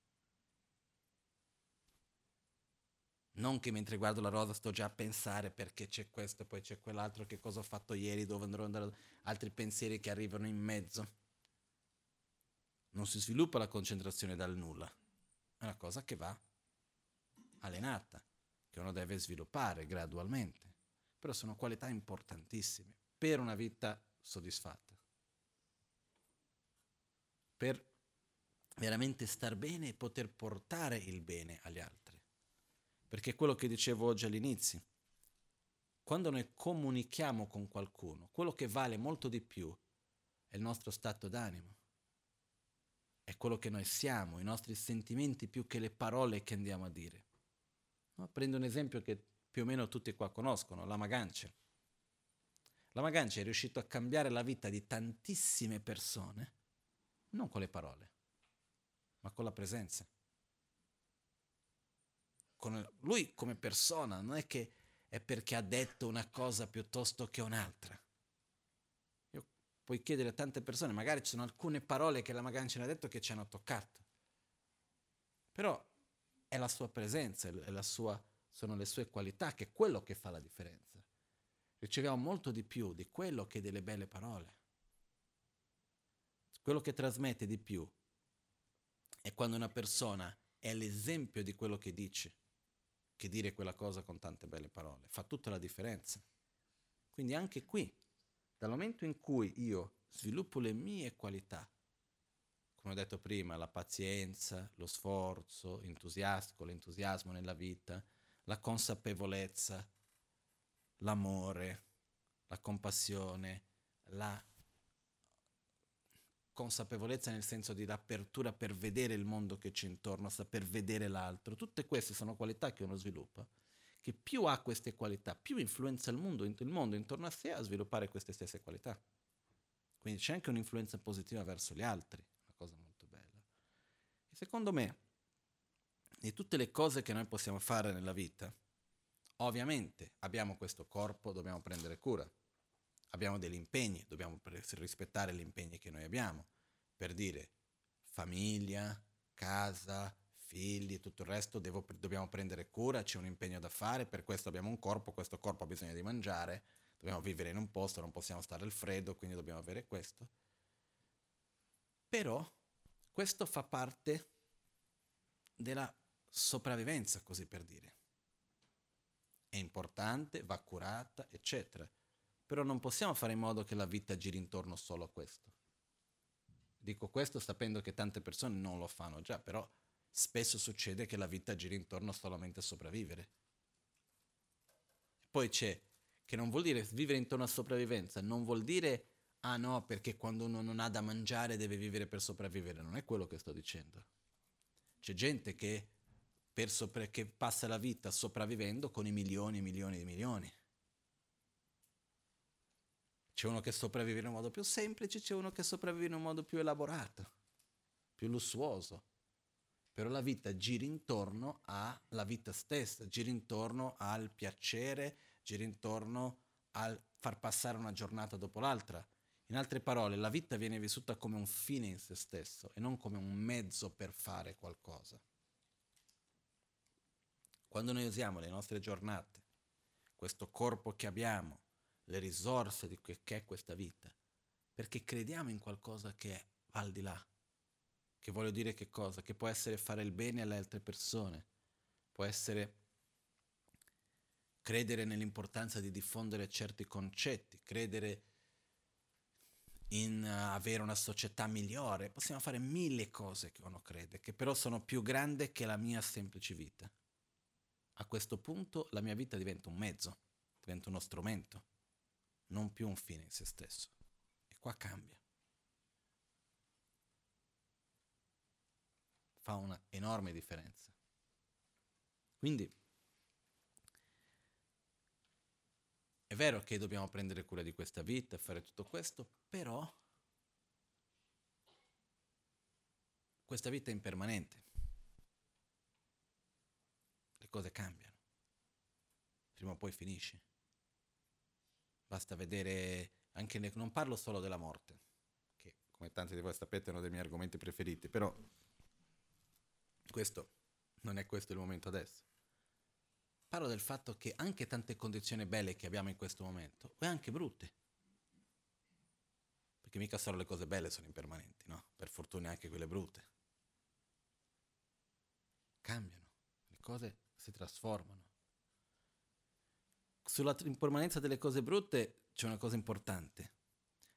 Non che mentre guardo la rosa sto già a pensare perché c'è questo e poi c'è quell'altro, che cosa ho fatto ieri, dove andrò andare, altri pensieri che arrivano in mezzo. Non si sviluppa la concentrazione dal nulla, è una cosa che va allenata, che uno deve sviluppare gradualmente, però sono qualità importantissime per una vita soddisfatta, per veramente star bene e poter portare il bene agli altri. Perché quello che dicevo oggi all'inizio, quando noi comunichiamo con qualcuno, quello che vale molto di più è il nostro stato d'animo, è quello che noi siamo, i nostri sentimenti più che le parole che andiamo a dire. No? Prendo un esempio che più o meno tutti qua conoscono, la Magancia. La Magancia è riuscito a cambiare la vita di tantissime persone, non con le parole, ma con la presenza. Con lui come persona, non è che è perché ha detto una cosa piuttosto che un'altra. Io puoi chiedere a tante persone, magari ci sono alcune parole che la Magancia ha detto che ci hanno toccato. Però è la sua presenza, la sua, sono le sue qualità che è quello che fa la differenza. Riceviamo molto di più di quello che delle belle parole. Quello che trasmette di più è quando una persona è l'esempio di quello che dice, che dire quella cosa con tante belle parole. Fa tutta la differenza. Quindi anche qui, dal momento in cui io sviluppo le mie qualità, come ho detto prima, la pazienza, lo sforzo, l'entusiasmo, l'entusiasmo nella vita, la consapevolezza, l'amore, la compassione, la consapevolezza nel senso di l'apertura per vedere il mondo che c'è intorno, saper vedere l'altro. Tutte queste sono qualità che uno sviluppa, che più ha queste qualità, più influenza il mondo, il mondo intorno a sé a sviluppare queste stesse qualità. Quindi c'è anche un'influenza positiva verso gli altri, una cosa molto bella. E secondo me, di tutte le cose che noi possiamo fare nella vita, ovviamente abbiamo questo corpo, dobbiamo prendere cura abbiamo degli impegni, dobbiamo rispettare gli impegni che noi abbiamo, per dire famiglia, casa, figli, tutto il resto devo, dobbiamo prendere cura, c'è un impegno da fare, per questo abbiamo un corpo, questo corpo ha bisogno di mangiare, dobbiamo vivere in un posto, non possiamo stare al freddo, quindi dobbiamo avere questo. Però questo fa parte della sopravvivenza, così per dire. È importante, va curata, eccetera però non possiamo fare in modo che la vita giri intorno solo a questo. Dico questo sapendo che tante persone non lo fanno già, però spesso succede che la vita giri intorno solamente a sopravvivere. Poi c'è che non vuol dire vivere intorno a sopravvivenza, non vuol dire ah no, perché quando uno non ha da mangiare deve vivere per sopravvivere, non è quello che sto dicendo. C'è gente che, sopra- che passa la vita sopravvivendo con i milioni e milioni di milioni. C'è uno che sopravvive in un modo più semplice, c'è uno che sopravvive in un modo più elaborato, più lussuoso. Però la vita gira intorno alla vita stessa, gira intorno al piacere, gira intorno al far passare una giornata dopo l'altra. In altre parole, la vita viene vissuta come un fine in se stesso e non come un mezzo per fare qualcosa. Quando noi usiamo le nostre giornate, questo corpo che abbiamo, le risorse di che è questa vita, perché crediamo in qualcosa che va al di là. Che voglio dire che cosa? Che può essere fare il bene alle altre persone, può essere credere nell'importanza di diffondere certi concetti, credere in avere una società migliore, possiamo fare mille cose che uno crede, che però sono più grandi che la mia semplice vita. A questo punto la mia vita diventa un mezzo, diventa uno strumento non più un fine in se stesso. E qua cambia. Fa una enorme differenza. Quindi è vero che dobbiamo prendere cura di questa vita, fare tutto questo, però questa vita è impermanente. Le cose cambiano. Prima o poi finisce. Basta vedere anche, ne- non parlo solo della morte, che come tanti di voi sapete è uno dei miei argomenti preferiti, però questo non è questo il momento adesso. Parlo del fatto che anche tante condizioni belle che abbiamo in questo momento, e anche brutte, perché mica solo le cose belle sono impermanenti, no? Per fortuna anche quelle brutte. Cambiano, le cose si trasformano. Sulla impermanenza delle cose brutte c'è una cosa importante.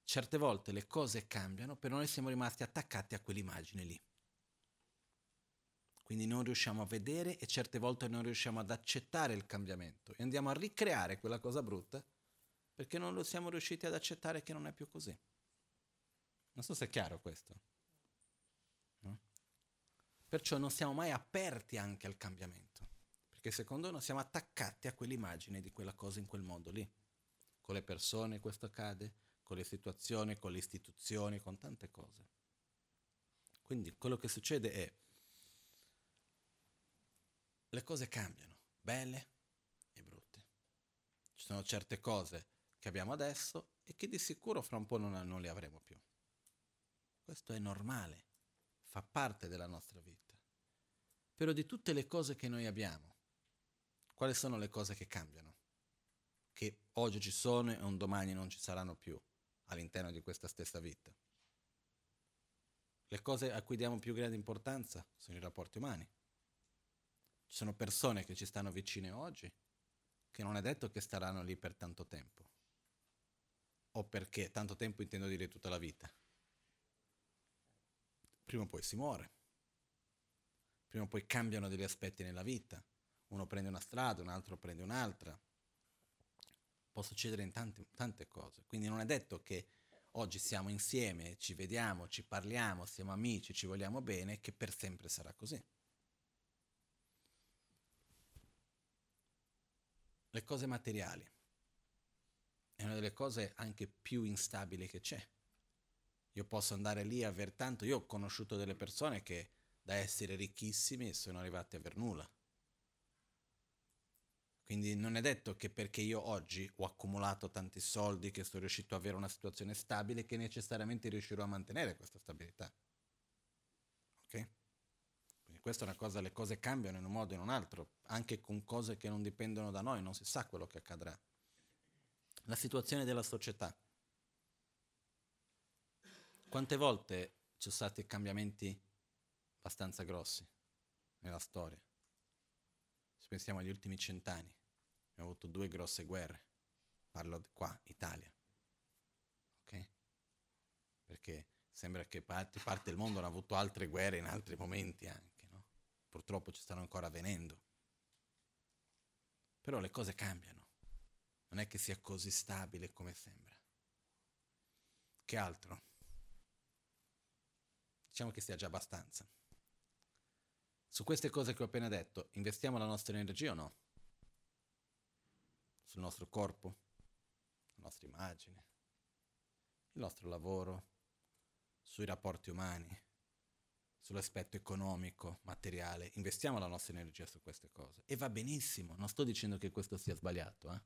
Certe volte le cose cambiano, però noi siamo rimasti attaccati a quell'immagine lì. Quindi non riusciamo a vedere e certe volte non riusciamo ad accettare il cambiamento e andiamo a ricreare quella cosa brutta perché non lo siamo riusciti ad accettare che non è più così. Non so se è chiaro questo. No? Perciò non siamo mai aperti anche al cambiamento, perché secondo noi siamo attaccati a quell'immagine di quella cosa in quel modo lì. Con le persone questo accade, con le situazioni, con le istituzioni, con tante cose. Quindi quello che succede è, le cose cambiano, belle e brutte. Ci sono certe cose che abbiamo adesso e che di sicuro fra un po' non, non le avremo più. Questo è normale, fa parte della nostra vita. Però di tutte le cose che noi abbiamo, quali sono le cose che cambiano? Che oggi ci sono e un domani non ci saranno più all'interno di questa stessa vita. Le cose a cui diamo più grande importanza sono i rapporti umani. Ci sono persone che ci stanno vicine oggi che non è detto che staranno lì per tanto tempo. O perché tanto tempo intendo dire tutta la vita prima o poi si muore, prima o poi cambiano degli aspetti nella vita, uno prende una strada, un altro prende un'altra, può succedere in tante, tante cose, quindi non è detto che oggi siamo insieme, ci vediamo, ci parliamo, siamo amici, ci vogliamo bene, che per sempre sarà così. Le cose materiali è una delle cose anche più instabili che c'è. Io posso andare lì e aver tanto. Io ho conosciuto delle persone che da essere ricchissimi sono arrivati a aver nulla. Quindi non è detto che perché io oggi ho accumulato tanti soldi, che sono riuscito ad avere una situazione stabile, che necessariamente riuscirò a mantenere questa stabilità. Ok? Quindi questa è una cosa, le cose cambiano in un modo o in un altro, anche con cose che non dipendono da noi, non si sa quello che accadrà. La situazione della società. Quante volte ci sono stati cambiamenti abbastanza grossi nella storia? Se pensiamo agli ultimi cent'anni, abbiamo avuto due grosse guerre. Parlo qua, Italia. Ok? Perché sembra che parte, parte del mondo hanno avuto altre guerre in altri momenti anche, no? Purtroppo ci stanno ancora avvenendo. Però le cose cambiano. Non è che sia così stabile come sembra. Che altro? diciamo che sia già abbastanza. Su queste cose che ho appena detto, investiamo la nostra energia o no? Sul nostro corpo, la nostra immagine, il nostro lavoro, sui rapporti umani, sull'aspetto economico, materiale. Investiamo la nostra energia su queste cose. E va benissimo, non sto dicendo che questo sia sbagliato, eh?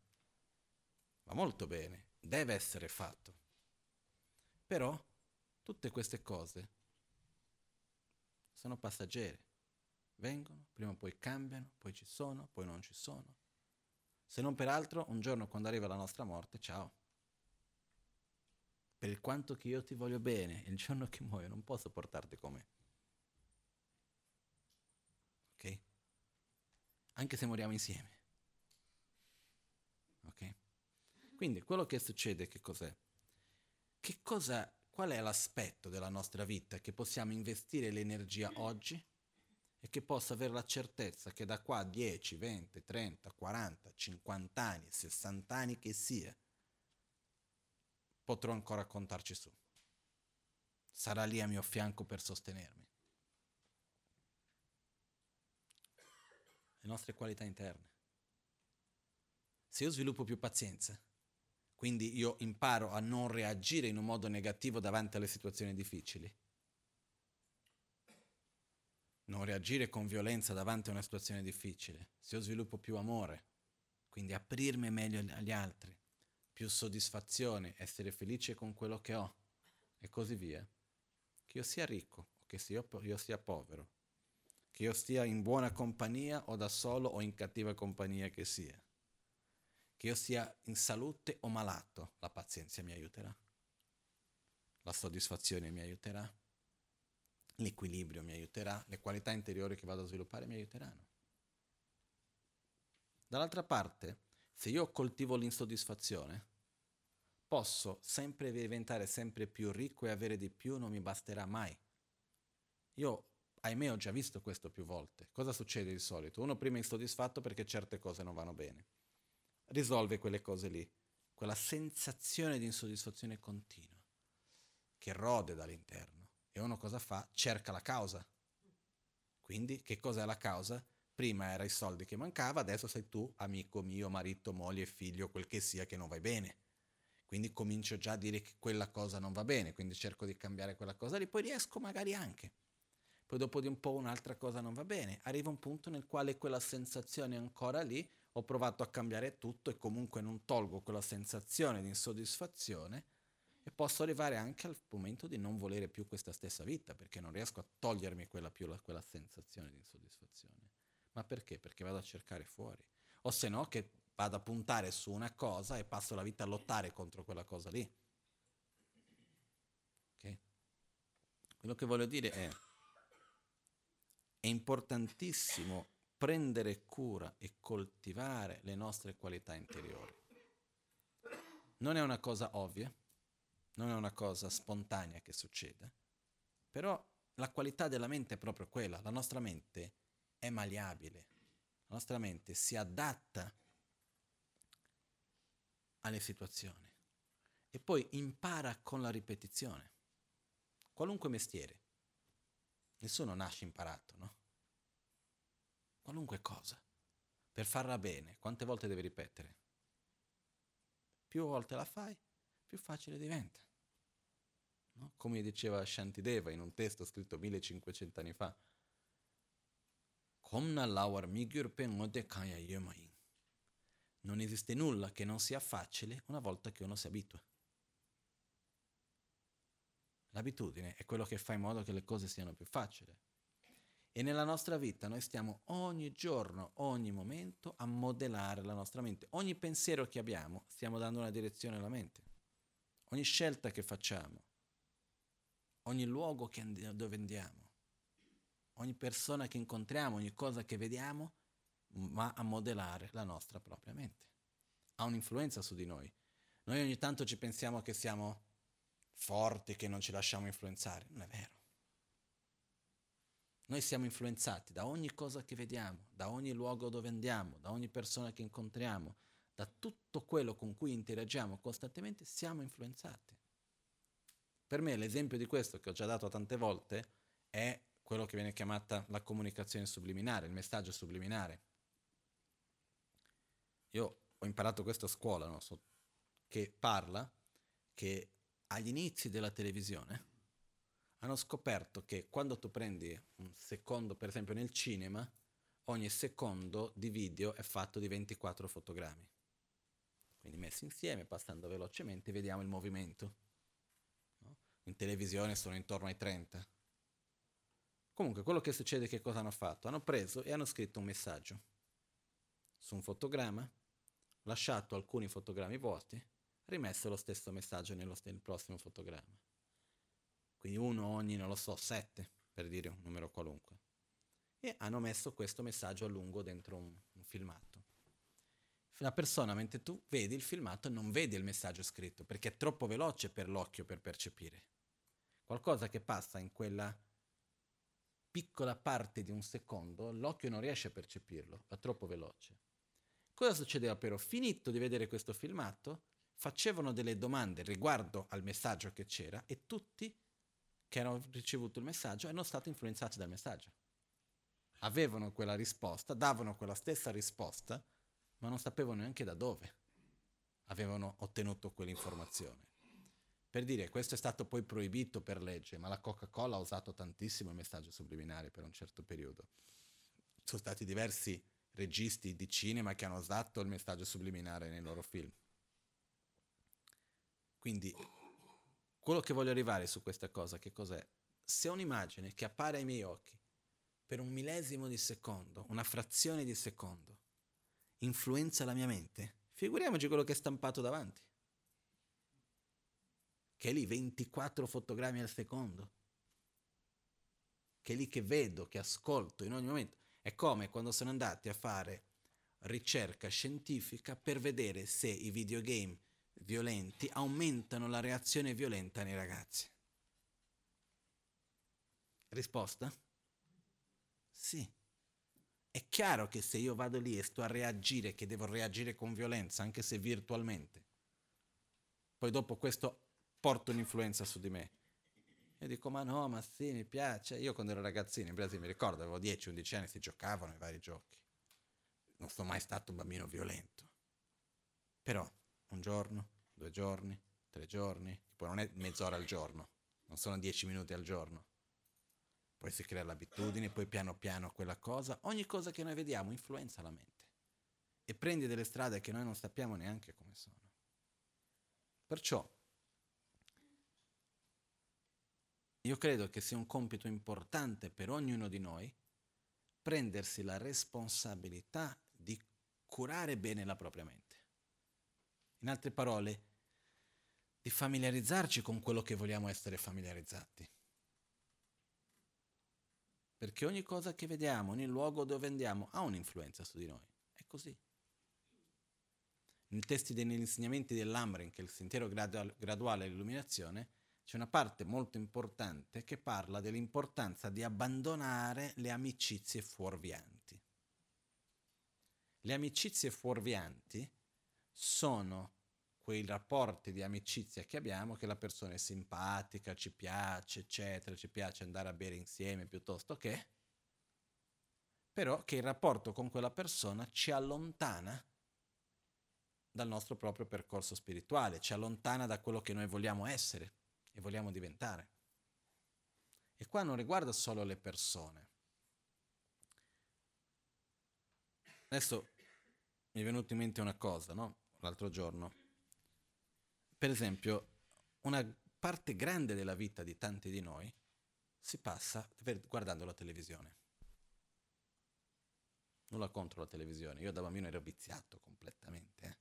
Va molto bene, deve essere fatto. Però tutte queste cose sono passeggere. Vengono, prima o poi cambiano, poi ci sono, poi non ci sono. Se non per altro, un giorno quando arriva la nostra morte, ciao. Per il quanto che io ti voglio bene, il giorno che muoio non posso portarti con me. Ok? Anche se moriamo insieme. Ok? Quindi quello che succede che cos'è? Che cosa qual è l'aspetto della nostra vita che possiamo investire l'energia oggi e che possa avere la certezza che da qua a 10, 20, 30, 40, 50 anni, 60 anni che sia, potrò ancora contarci su. Sarà lì a mio fianco per sostenermi. Le nostre qualità interne. Se io sviluppo più pazienza, quindi io imparo a non reagire in un modo negativo davanti alle situazioni difficili. Non reagire con violenza davanti a una situazione difficile. Se io sviluppo più amore, quindi aprirmi meglio agli altri, più soddisfazione, essere felice con quello che ho e così via. Che io sia ricco o che io sia povero. che io stia in buona compagnia o da solo o in cattiva compagnia che sia, che io sia in salute o malato, la pazienza mi aiuterà, la soddisfazione mi aiuterà, l'equilibrio mi aiuterà, le qualità interiori che vado a sviluppare mi aiuteranno. Dall'altra parte, se io coltivo l'insoddisfazione, posso sempre diventare sempre più ricco e avere di più non mi basterà mai. Io, ahimè, ho già visto questo più volte. Cosa succede di solito? Uno prima è insoddisfatto perché certe cose non vanno bene. Risolve quelle cose lì. Quella sensazione di insoddisfazione continua che rode dall'interno. E uno cosa fa? Cerca la causa. Quindi, che cos'è la causa? Prima era i soldi che mancava, adesso sei tu, amico mio, marito, moglie, figlio, quel che sia, che non vai bene. Quindi comincio già a dire che quella cosa non va bene, quindi cerco di cambiare quella cosa lì, poi riesco magari anche. Poi dopo di un po' un'altra cosa non va bene. Arriva un punto nel quale quella sensazione è ancora lì, ho provato a cambiare tutto e comunque non tolgo quella sensazione di insoddisfazione e posso arrivare anche al momento di non volere più questa stessa vita, perché non riesco a togliermi quella, più, quella sensazione di insoddisfazione. Ma perché? Perché vado a cercare fuori. O se no che vado a puntare su una cosa e passo la vita a lottare contro quella cosa lì. Okay? Quello che voglio dire è, è importantissimo prendere cura e coltivare le nostre qualità interiori. Non è una cosa ovvia, non è una cosa spontanea che succede, però la qualità della mente è proprio quella, la nostra mente è maleabile, la nostra mente si adatta alle situazioni e poi impara con la ripetizione. Qualunque mestiere. Nessuno nasce imparato, no? Qualunque cosa. Per farla bene, quante volte devi ripetere? Più volte la fai, più facile diventa. No? Come diceva Shantideva in un testo scritto 1500 anni fa, non esiste nulla che non sia facile una volta che uno si abitua. L'abitudine è quello che fa in modo che le cose siano più facili. E nella nostra vita noi stiamo ogni giorno, ogni momento a modellare la nostra mente. Ogni pensiero che abbiamo stiamo dando una direzione alla mente. Ogni scelta che facciamo, ogni luogo and- dove andiamo ogni persona che incontriamo, ogni cosa che vediamo, va a modellare la nostra propria mente. Ha un'influenza su di noi. Noi ogni tanto ci pensiamo che siamo forti, che non ci lasciamo influenzare. Non è vero. Noi siamo influenzati da ogni cosa che vediamo, da ogni luogo dove andiamo, da ogni persona che incontriamo, da tutto quello con cui interagiamo costantemente, siamo influenzati. Per me l'esempio di questo che ho già dato tante volte è quello che viene chiamata la comunicazione subliminare, il messaggio subliminare. Io ho imparato questo a scuola, no? so, che parla che agli inizi della televisione hanno scoperto che quando tu prendi un secondo, per esempio nel cinema, ogni secondo di video è fatto di 24 fotogrammi. Quindi messi insieme, passando velocemente, vediamo il movimento. No? In televisione sono intorno ai 30. Comunque, quello che succede, che cosa hanno fatto? Hanno preso e hanno scritto un messaggio su un fotogramma, lasciato alcuni fotogrammi vuoti, rimesso lo stesso messaggio nello nel prossimo fotogramma. Quindi uno ogni, non lo so, sette, per dire un numero qualunque. E hanno messo questo messaggio a lungo dentro un, un filmato. La persona, mentre tu vedi il filmato, non vedi il messaggio scritto, perché è troppo veloce per l'occhio per percepire. Qualcosa che passa in quella piccola parte di un secondo, l'occhio non riesce a percepirlo, va troppo veloce. Cosa succedeva però? Finito di vedere questo filmato, facevano delle domande riguardo al messaggio che c'era e tutti che hanno ricevuto il messaggio erano stati influenzati dal messaggio. Avevano quella risposta, davano quella stessa risposta, ma non sapevano neanche da dove avevano ottenuto quell'informazione. Per dire, questo è stato poi proibito per legge, ma la Coca-Cola ha usato tantissimo il messaggio subliminare per un certo periodo. Sono stati diversi registi di cinema che hanno usato il messaggio subliminare nei loro film. Quindi, quello che voglio arrivare su questa cosa, che cos'è? Se un'immagine che appare ai miei occhi per un millesimo di secondo, una frazione di secondo, influenza la mia mente, figuriamoci quello che è stampato davanti. Che è lì 24 fotogrammi al secondo. Che è lì che vedo, che ascolto in ogni momento. È come quando sono andati a fare ricerca scientifica per vedere se i videogame violenti aumentano la reazione violenta nei ragazzi. Risposta? Sì. È chiaro che se io vado lì e sto a reagire, che devo reagire con violenza, anche se virtualmente, poi dopo questo porta un'influenza su di me. Io dico, ma no, ma sì, mi piace. Io quando ero ragazzino in Brasile mi ricordo, avevo 10-11 anni, si giocavano i vari giochi. Non sono mai stato un bambino violento. Però un giorno, due giorni, tre giorni, poi non è mezz'ora al giorno, non sono dieci minuti al giorno poi si crea l'abitudine, poi piano piano quella cosa, ogni cosa che noi vediamo influenza la mente e prendi delle strade che noi non sappiamo neanche come sono. Perciò io credo che sia un compito importante per ognuno di noi prendersi la responsabilità di curare bene la propria mente. In altre parole, di familiarizzarci con quello che vogliamo essere familiarizzati perché ogni cosa che vediamo, ogni luogo dove andiamo ha un'influenza su di noi. È così. Nei testi degli insegnamenti dell'Amren, che è il sentiero graduale all'illuminazione, c'è una parte molto importante che parla dell'importanza di abbandonare le amicizie fuorvianti. Le amicizie fuorvianti sono quei rapporti di amicizia che abbiamo, che la persona è simpatica, ci piace, eccetera, ci piace andare a bere insieme piuttosto che, però che il rapporto con quella persona ci allontana dal nostro proprio percorso spirituale, ci allontana da quello che noi vogliamo essere e vogliamo diventare. E qua non riguarda solo le persone. Adesso mi è venuta in mente una cosa, no? L'altro giorno per esempio, una parte grande della vita di tanti di noi si passa guardando la televisione. Nulla contro la televisione, io da bambino ero viziato completamente. Eh.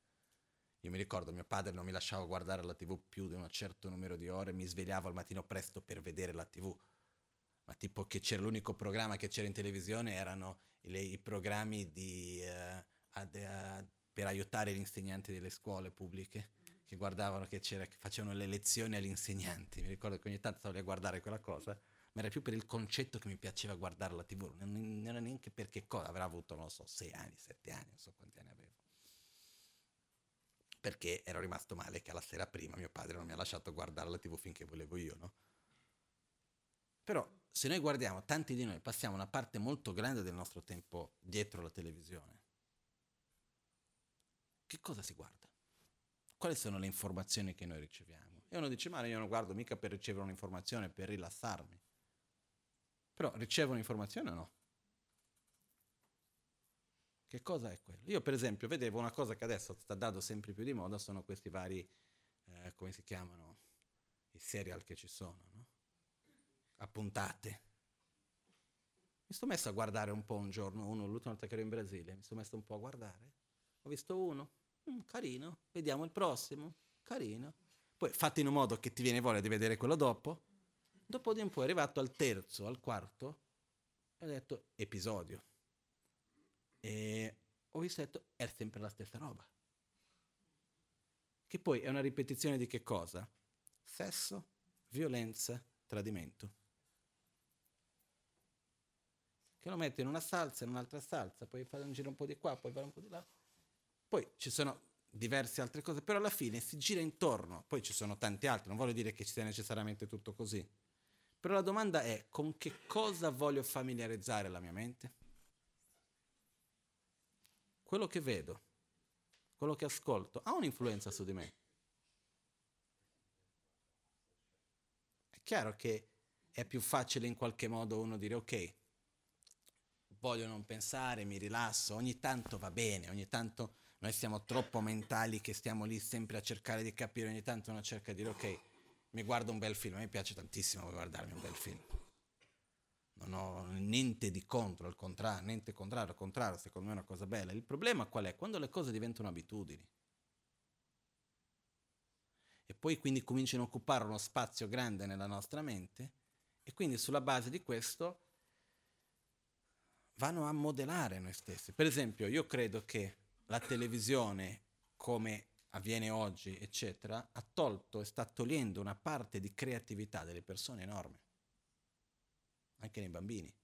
Io mi ricordo, mio padre non mi lasciava guardare la tv più di un certo numero di ore, mi svegliavo al mattino presto per vedere la tv. Ma tipo che c'era l'unico programma che c'era in televisione erano i, i programmi di, uh, ad, uh, per aiutare gli insegnanti delle scuole pubbliche che guardavano che, che facevano le lezioni agli insegnanti. Mi ricordo che ogni tanto stavo lì a guardare quella cosa, ma era più per il concetto che mi piaceva guardare la TV, non era neanche perché cosa, avrà avuto, non so, sei anni, sette anni, non so quanti anni avevo. Perché ero rimasto male che alla sera prima mio padre non mi ha lasciato guardare la TV finché volevo io, no? Però se noi guardiamo, tanti di noi passiamo una parte molto grande del nostro tempo dietro la televisione. Che cosa si guarda? Quali sono le informazioni che noi riceviamo? E uno dice, ma io non guardo mica per ricevere un'informazione, per rilassarmi. Però ricevo un'informazione o no? Che cosa è quello? Io per esempio vedevo una cosa che adesso sta dando sempre più di moda, sono questi vari, eh, come si chiamano, i serial che ci sono, no? A. Mi sto messo a guardare un po' un giorno, uno, l'ultima volta che ero in Brasile, mi sto messo un po' a guardare. Ho visto uno, Mm, carino, vediamo il prossimo, carino. Poi fate in un modo che ti viene voglia di vedere quello dopo. Dopo di un po' è arrivato al terzo, al quarto, e ho detto episodio. E ho visto detto è sempre la stessa roba. Che poi è una ripetizione di che cosa? Sesso, violenza, tradimento. Che lo mette in una salsa, in un'altra salsa, poi fare un giro un po' di qua, poi fare un po' di là poi ci sono diverse altre cose, però alla fine si gira intorno, poi ci sono tanti altri, non voglio dire che sia necessariamente tutto così. Però la domanda è con che cosa voglio familiarizzare la mia mente? Quello che vedo, quello che ascolto, ha un'influenza su di me. È chiaro che è più facile in qualche modo uno dire ok, voglio non pensare, mi rilasso, ogni tanto va bene, ogni tanto noi siamo troppo mentali che stiamo lì sempre a cercare di capire, ogni tanto uno cerca di dire ok, mi guardo un bel film, a me piace tantissimo guardarmi un bel film. non ho niente di contro, al contrario, niente contrario, al contrario, secondo me è una cosa bella. Il problema qual è? Quando le cose diventano abitudini. E poi quindi cominciano a occupare uno spazio grande nella nostra mente e quindi sulla base di questo vanno a modellare noi stessi. Per esempio, io credo che la televisione, come avviene oggi, eccetera, ha tolto e sta togliendo una parte di creatività delle persone enorme, anche nei bambini.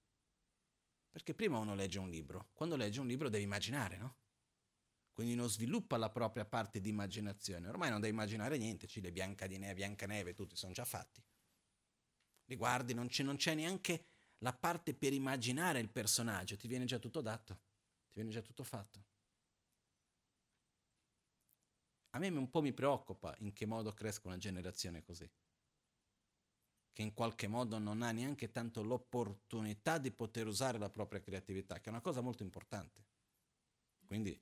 Perché prima uno legge un libro, quando legge un libro deve immaginare, no? Quindi uno sviluppa la propria parte di immaginazione. Ormai non deve immaginare niente, ci le Biancaneve, Biancaneve, tutti sono già fatti. Li guardi, non c'è, non c'è neanche la parte per immaginare il personaggio, ti viene già tutto dato, ti viene già tutto fatto. A me un po' mi preoccupa in che modo cresca una generazione così, che in qualche modo non ha neanche tanto l'opportunità di poter usare la propria creatività, che è una cosa molto importante. Quindi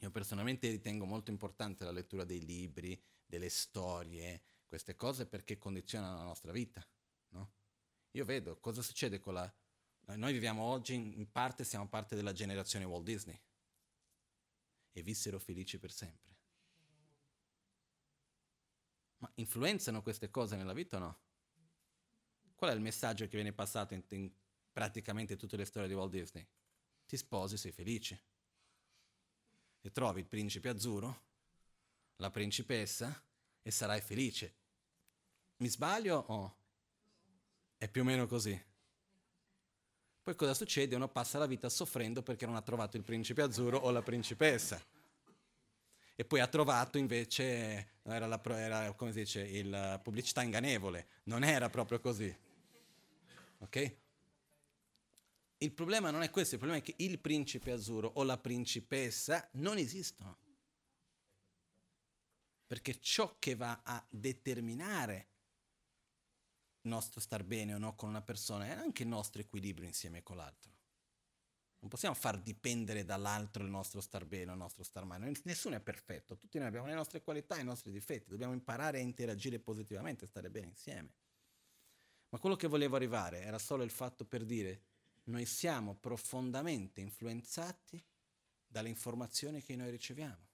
io personalmente ritengo molto importante la lettura dei libri, delle storie, queste cose perché condizionano la nostra vita. No? Io vedo cosa succede con la... Noi viviamo oggi, in parte siamo parte della generazione Walt Disney e vissero felici per sempre. Ma influenzano queste cose nella vita o no? Qual è il messaggio che viene passato in, in praticamente tutte le storie di Walt Disney? Ti sposi, sei felice. E trovi il principe azzurro, la principessa e sarai felice. Mi sbaglio o è più o meno così? Poi cosa succede? Uno passa la vita soffrendo perché non ha trovato il principe azzurro o la principessa e poi ha trovato invece, era, la, era come si dice, la pubblicità ingannevole, non era proprio così. Ok? Il problema non è questo, il problema è che il principe azzurro o la principessa non esistono. Perché ciò che va a determinare il nostro star bene o no con una persona è anche il nostro equilibrio insieme con l'altro. Non possiamo far dipendere dall'altro il nostro star bene o il nostro star male. Nessuno è perfetto, tutti noi abbiamo le nostre qualità e i nostri difetti, dobbiamo imparare a interagire positivamente, stare bene insieme. Ma quello che volevo arrivare era solo il fatto per dire noi siamo profondamente influenzati dalle informazioni che noi riceviamo,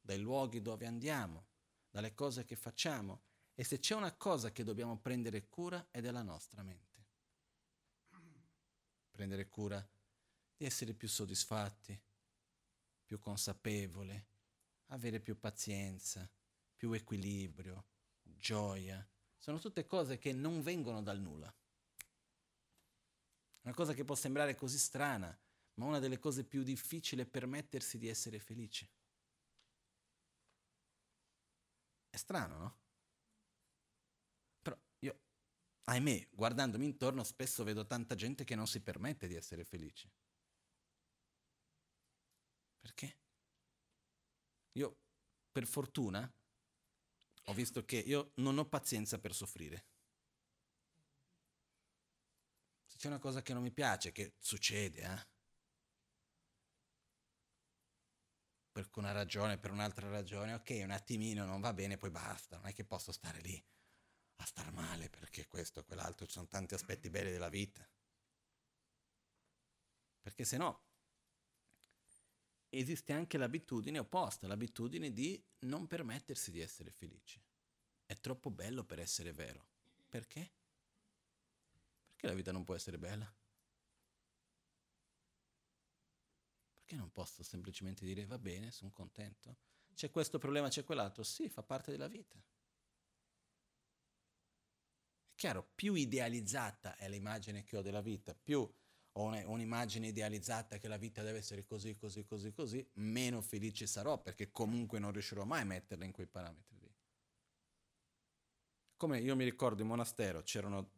dai luoghi dove andiamo, dalle cose che facciamo e se c'è una cosa che dobbiamo prendere cura è della nostra mente. Prendere cura di essere più soddisfatti, più consapevoli, avere più pazienza, più equilibrio, gioia. Sono tutte cose che non vengono dal nulla. Una cosa che può sembrare così strana, ma una delle cose più difficili è permettersi di essere felici. È strano, no? Però io, ahimè, guardandomi intorno, spesso vedo tanta gente che non si permette di essere felici. Perché? Io, per fortuna, ho visto che io non ho pazienza per soffrire. Se c'è una cosa che non mi piace, che succede, eh? Per una ragione, per un'altra ragione, ok, un attimino non va bene, poi basta. Non è che posso stare lì a star male perché questo quell'altro, ci sono tanti aspetti belli della vita. Perché se no esiste anche l'abitudine opposta, l'abitudine di non permettersi di essere felici. È troppo bello per essere vero. Perché? Perché la vita non può essere bella? Perché non posso semplicemente dire va bene, sono contento? C'è questo problema, c'è quell'altro? Sì, fa parte della vita. È chiaro, più idealizzata è l'immagine che ho della vita, più ho un'immagine idealizzata che la vita deve essere così, così, così, così, meno felice sarò perché comunque non riuscirò mai a metterla in quei parametri lì. Come io mi ricordo in monastero c'erano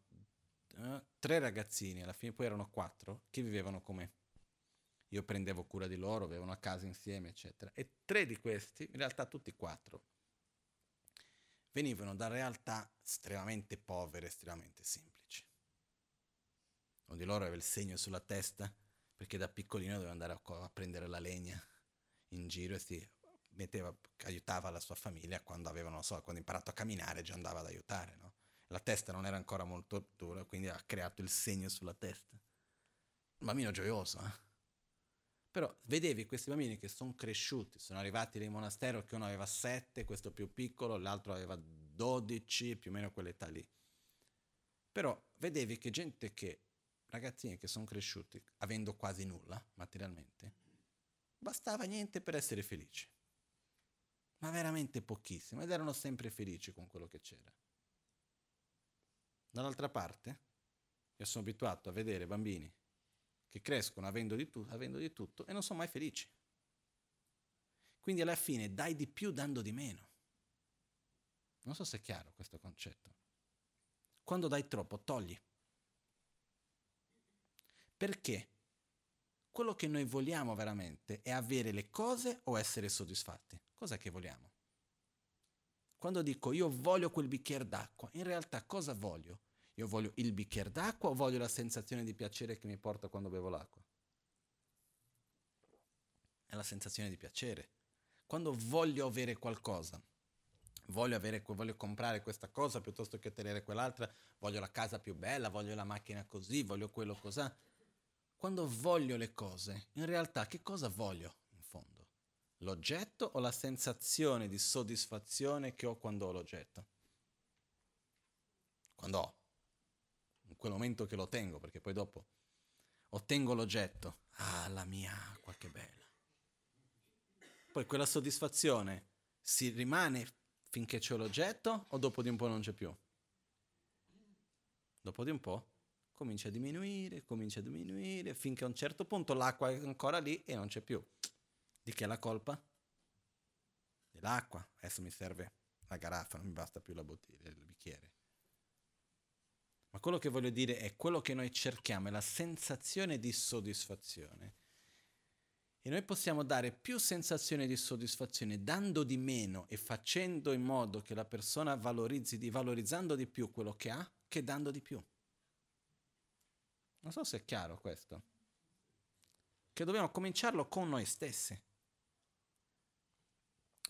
uh, tre ragazzini, alla fine poi erano quattro, che vivevano come io prendevo cura di loro, avevano a casa insieme, eccetera. E tre di questi, in realtà tutti quattro, venivano da realtà estremamente povere, estremamente semplici. Uno di loro aveva il segno sulla testa perché da piccolino doveva andare a, a prendere la legna in giro e si metteva, aiutava la sua famiglia quando avevano, so, quando imparato a camminare già andava ad aiutare, no? La testa non era ancora molto dura, quindi ha creato il segno sulla testa. Un bambino gioioso, eh? Però vedevi questi bambini che sono cresciuti, sono arrivati nel monastero che uno aveva sette, questo più piccolo, l'altro aveva dodici, più o meno quell'età lì. Però vedevi che gente che, ragazzini che sono cresciuti avendo quasi nulla materialmente, bastava niente per essere felici. Ma veramente pochissimo, ed erano sempre felici con quello che c'era. Dall'altra parte, io sono abituato a vedere bambini che crescono avendo di, tu- avendo di tutto e non sono mai felici. Quindi alla fine dai di più dando di meno. Non so se è chiaro questo concetto. Quando dai troppo, togli. Perché? Quello che noi vogliamo veramente è avere le cose o essere soddisfatti. Cos'è che vogliamo? Quando dico io voglio quel bicchiere d'acqua, in realtà cosa voglio? Io voglio il bicchiere d'acqua o voglio la sensazione di piacere che mi porta quando bevo l'acqua? È la sensazione di piacere. Quando voglio avere qualcosa, voglio, avere, voglio comprare questa cosa piuttosto che tenere quell'altra, voglio la casa più bella, voglio la macchina così, voglio quello così. Quando voglio le cose, in realtà che cosa voglio in fondo? L'oggetto o la sensazione di soddisfazione che ho quando ho l'oggetto? Quando ho in quel momento che lo tengo, perché poi dopo ottengo l'oggetto, ah, la mia acqua, che bella. Poi quella soddisfazione si rimane finché c'è l'oggetto o dopo di un po' non c'è più? Dopo di un po' comincia a diminuire, comincia a diminuire, finché a un certo punto l'acqua è ancora lì e non c'è più. Di chi è la colpa? Dell'acqua. Adesso mi serve la garaffa, non mi basta più la bottiglia, il bicchiere. Ma quello che voglio dire è quello che noi cerchiamo, è la sensazione di soddisfazione. E noi possiamo dare più sensazione di soddisfazione dando di meno e facendo in modo che la persona valorizzi valorizzando di più quello che ha che dando di più. Non so se è chiaro questo. Che dobbiamo cominciarlo con noi stessi.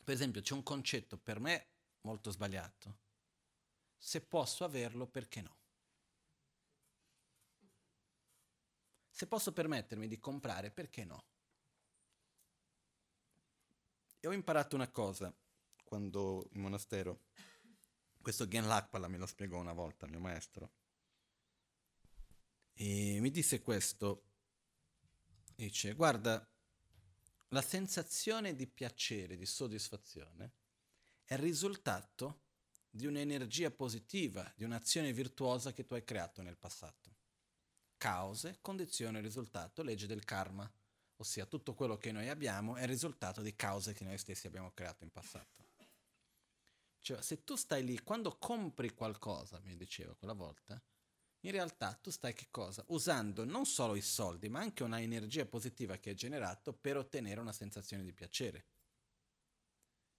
Per esempio, c'è un concetto per me molto sbagliato. Se posso averlo, perché no? Se posso permettermi di comprare, perché no? E ho imparato una cosa quando in monastero, questo Gen Lakpala me lo spiegò una volta, il mio maestro, e mi disse questo, dice, guarda, la sensazione di piacere, di soddisfazione, è il risultato di un'energia positiva, di un'azione virtuosa che tu hai creato nel passato. Cause, condizione, risultato, legge del karma, ossia tutto quello che noi abbiamo è il risultato di cause che noi stessi abbiamo creato in passato. Cioè, se tu stai lì, quando compri qualcosa, mi diceva quella volta, in realtà tu stai che cosa? Usando non solo i soldi, ma anche una energia positiva che hai generato per ottenere una sensazione di piacere.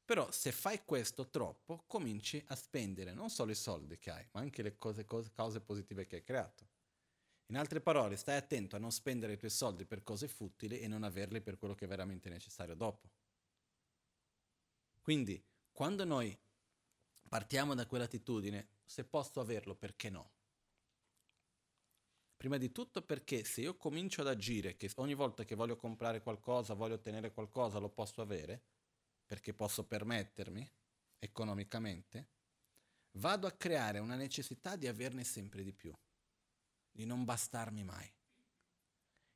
Però se fai questo troppo, cominci a spendere non solo i soldi che hai, ma anche le cose, cose, cause positive che hai creato. In altre parole, stai attento a non spendere i tuoi soldi per cose futili e non averli per quello che è veramente necessario dopo. Quindi, quando noi partiamo da quell'attitudine, se posso averlo, perché no? Prima di tutto perché se io comincio ad agire che ogni volta che voglio comprare qualcosa, voglio ottenere qualcosa, lo posso avere, perché posso permettermi economicamente, vado a creare una necessità di averne sempre di più di non bastarmi mai.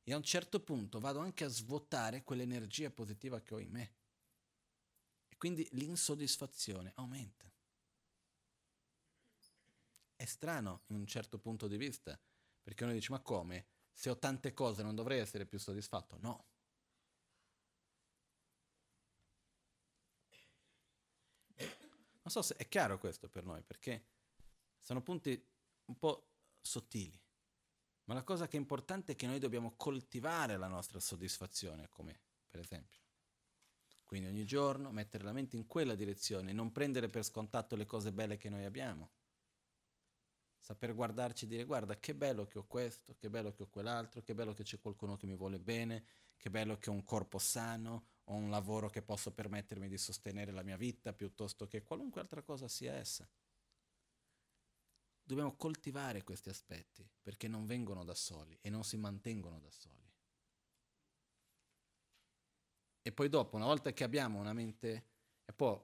E a un certo punto vado anche a svuotare quell'energia positiva che ho in me. E quindi l'insoddisfazione aumenta. È strano in un certo punto di vista, perché uno dice ma come? Se ho tante cose non dovrei essere più soddisfatto? No. Non so se è chiaro questo per noi, perché sono punti un po' sottili. Ma la cosa che è importante è che noi dobbiamo coltivare la nostra soddisfazione, come per esempio. Quindi ogni giorno mettere la mente in quella direzione, non prendere per scontato le cose belle che noi abbiamo. Saper guardarci e dire guarda che bello che ho questo, che bello che ho quell'altro, che bello che c'è qualcuno che mi vuole bene, che bello che ho un corpo sano, ho un lavoro che posso permettermi di sostenere la mia vita piuttosto che qualunque altra cosa sia essa. dobbiamo coltivare questi aspetti perché non vengono da soli e non si mantengono da soli. E poi dopo, una volta che abbiamo una mente, e poi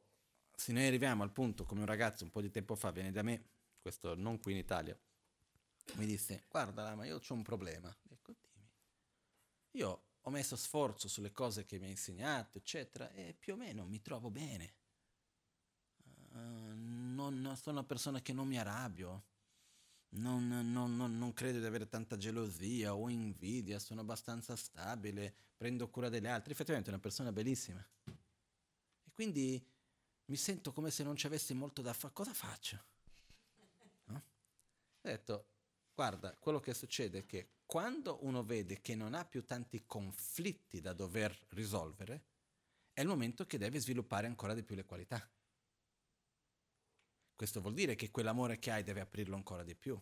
se noi arriviamo al punto, come un ragazzo un po' di tempo fa viene da me, questo non qui in Italia, mi disse, guarda ma io ho un problema. Dico, dimmi. Io ho messo sforzo sulle cose che mi hai insegnato, eccetera, e più o meno mi trovo bene. Uh, non, sono una persona che non mi arrabbio, non, non, non, credo di avere tanta gelosia o invidia, sono abbastanza stabile, prendo cura degli altri. Effettivamente è una persona bellissima. E quindi mi sento come se non ci avessi molto da fare. Cosa faccio? Ho detto, guarda, quello che succede è che quando uno vede che non ha più tanti conflitti da dover risolvere, è il momento che deve sviluppare ancora di più le qualità. Questo vuol dire che quell'amore che hai deve aprirlo ancora di più.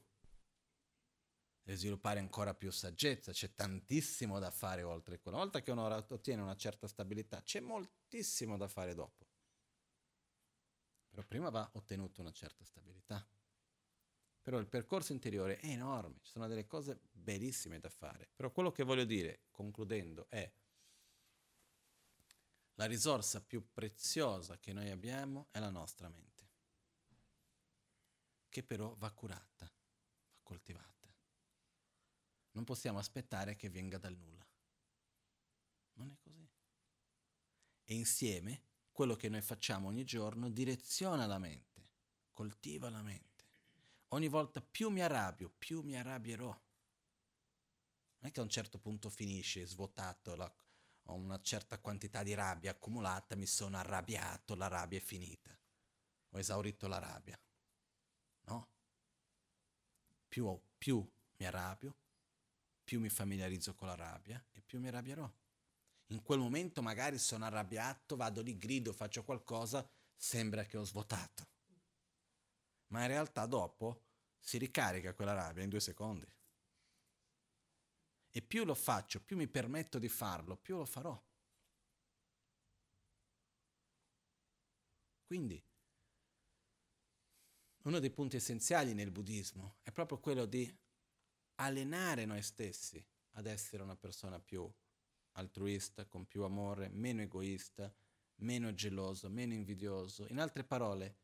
Deve sviluppare ancora più saggezza, c'è tantissimo da fare oltre quello. Una volta che uno ottiene una certa stabilità, c'è moltissimo da fare dopo. Però prima va ottenuto una certa stabilità. Però il percorso interiore è enorme, ci sono delle cose bellissime da fare. Però quello che voglio dire, concludendo, è la risorsa più preziosa che noi abbiamo è la nostra mente, che però va curata, va coltivata. Non possiamo aspettare che venga dal nulla. Non è così. E insieme quello che noi facciamo ogni giorno direziona la mente, coltiva la mente ogni volta più mi arrabbio, più mi arrabbierò. Non è che a un certo punto finisce, svuotato, la, ho una certa quantità di rabbia accumulata, mi sono arrabbiato, la rabbia è finita. Ho esaurito la rabbia. No? Più, più mi arrabbio, più mi familiarizzo con la rabbia e più mi arrabbierò. In quel momento magari sono arrabbiato, vado lì, grido, faccio qualcosa, sembra che ho svuotato ma in realtà dopo si ricarica quella rabbia in due secondi. E più lo faccio, più mi permetto di farlo, più lo farò. Quindi, uno dei punti essenziali nel buddismo è proprio quello di allenare noi stessi ad essere una persona più altruista, con più amore, meno egoista, meno geloso, meno invidioso. In altre parole,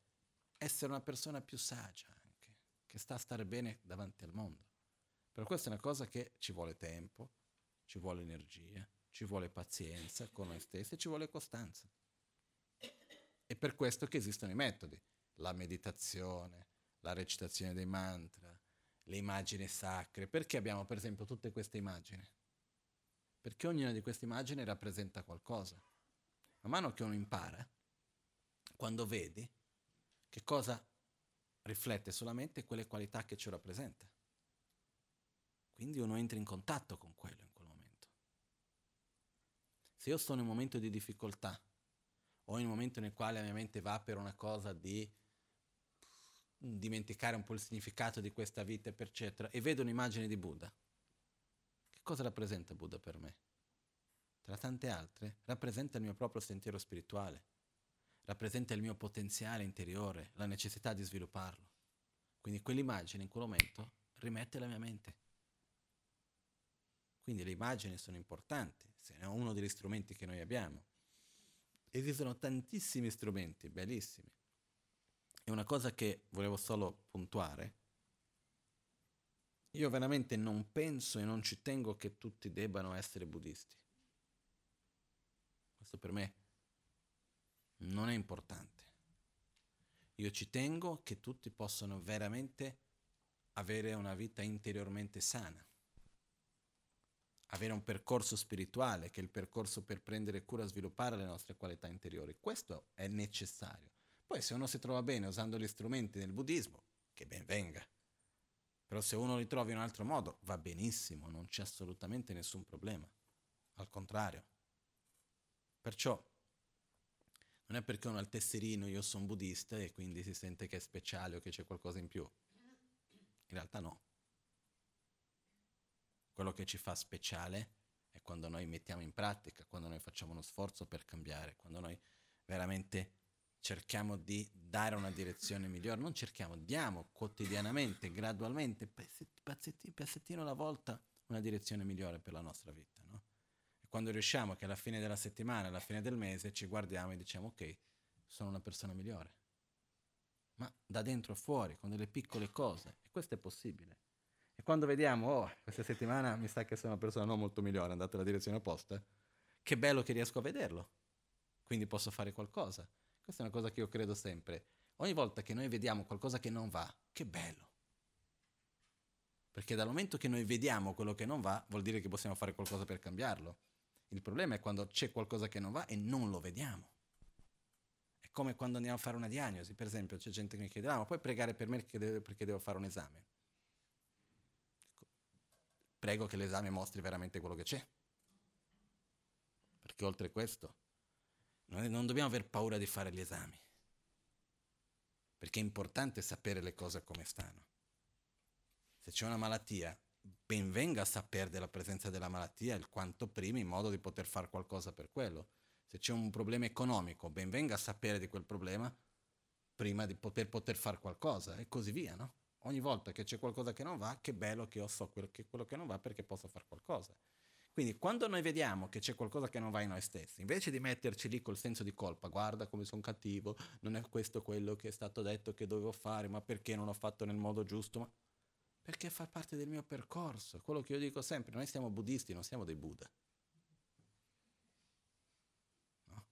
essere una persona più saggia anche, che sta a stare bene davanti al mondo. Per questo è una cosa che ci vuole tempo, ci vuole energia, ci vuole pazienza con noi stessi ci vuole costanza. È per questo che esistono i metodi, la meditazione, la recitazione dei mantra, le immagini sacre. Perché abbiamo per esempio tutte queste immagini? Perché ognuna di queste immagini rappresenta qualcosa. Man mano che uno impara, quando vedi, che cosa riflette solamente quelle qualità che ci rappresenta. Quindi uno entra in contatto con quello in quel momento. Se io sono in un momento di difficoltà o in un momento nel quale la mia mente va per una cosa di dimenticare un po' il significato di questa vita, eccetera, e vedo un'immagine di Buddha, che cosa rappresenta Buddha per me? Tra tante altre, rappresenta il mio proprio sentiero spirituale rappresenta il mio potenziale interiore, la necessità di svilupparlo. Quindi quell'immagine in quel momento rimette la mia mente. Quindi le immagini sono importanti, è uno degli strumenti che noi abbiamo. Esistono tantissimi strumenti, bellissimi. E una cosa che volevo solo puntuare, io veramente non penso e non ci tengo che tutti debbano essere buddisti. Questo per me non è importante. Io ci tengo che tutti possano veramente avere una vita interiormente sana, avere un percorso spirituale che è il percorso per prendere cura e sviluppare le nostre qualità interiori. Questo è necessario. Poi se uno si trova bene usando gli strumenti del buddismo, che ben venga. Però se uno li trova in un altro modo, va benissimo, non c'è assolutamente nessun problema. Al contrario. Perciò non è perché uno ha il tesserino io sono buddista e quindi si sente che è speciale o che c'è qualcosa in più. In realtà no. Quello che ci fa speciale è quando noi mettiamo in pratica, quando noi facciamo uno sforzo per cambiare, quando noi veramente cerchiamo di dare una direzione migliore, non cerchiamo, diamo quotidianamente, gradualmente, pezzettino, pezzettino alla volta, una direzione migliore per la nostra vita. No? Quando riusciamo che alla fine della settimana, alla fine del mese, ci guardiamo e diciamo ok, sono una persona migliore. Ma da dentro a fuori, con delle piccole cose. E questo è possibile. E quando vediamo, oh, questa settimana mi sa che sono una persona non molto migliore, andata nella direzione opposta, che bello che riesco a vederlo. Quindi posso fare qualcosa. Questa è una cosa che io credo sempre. Ogni volta che noi vediamo qualcosa che non va, che bello. Perché dal momento che noi vediamo quello che non va, vuol dire che possiamo fare qualcosa per cambiarlo. Il problema è quando c'è qualcosa che non va e non lo vediamo. È come quando andiamo a fare una diagnosi, per esempio, c'è gente che mi chiede, ah, ma puoi pregare per me perché devo fare un esame? Prego che l'esame mostri veramente quello che c'è. Perché oltre questo, non dobbiamo aver paura di fare gli esami. Perché è importante sapere le cose come stanno. Se c'è una malattia, ben venga sapere della presenza della malattia il quanto prima in modo di poter fare qualcosa per quello. Se c'è un problema economico, ben venga sapere di quel problema prima di poter, poter fare qualcosa e così via, no? Ogni volta che c'è qualcosa che non va, che bello che io so quello che, quello che non va perché posso fare qualcosa. Quindi quando noi vediamo che c'è qualcosa che non va in noi stessi, invece di metterci lì col senso di colpa, guarda come sono cattivo, non è questo quello che è stato detto che dovevo fare, ma perché non l'ho fatto nel modo giusto? Ma perché fa parte del mio percorso. Quello che io dico sempre, noi siamo buddisti, non siamo dei Buddha. No?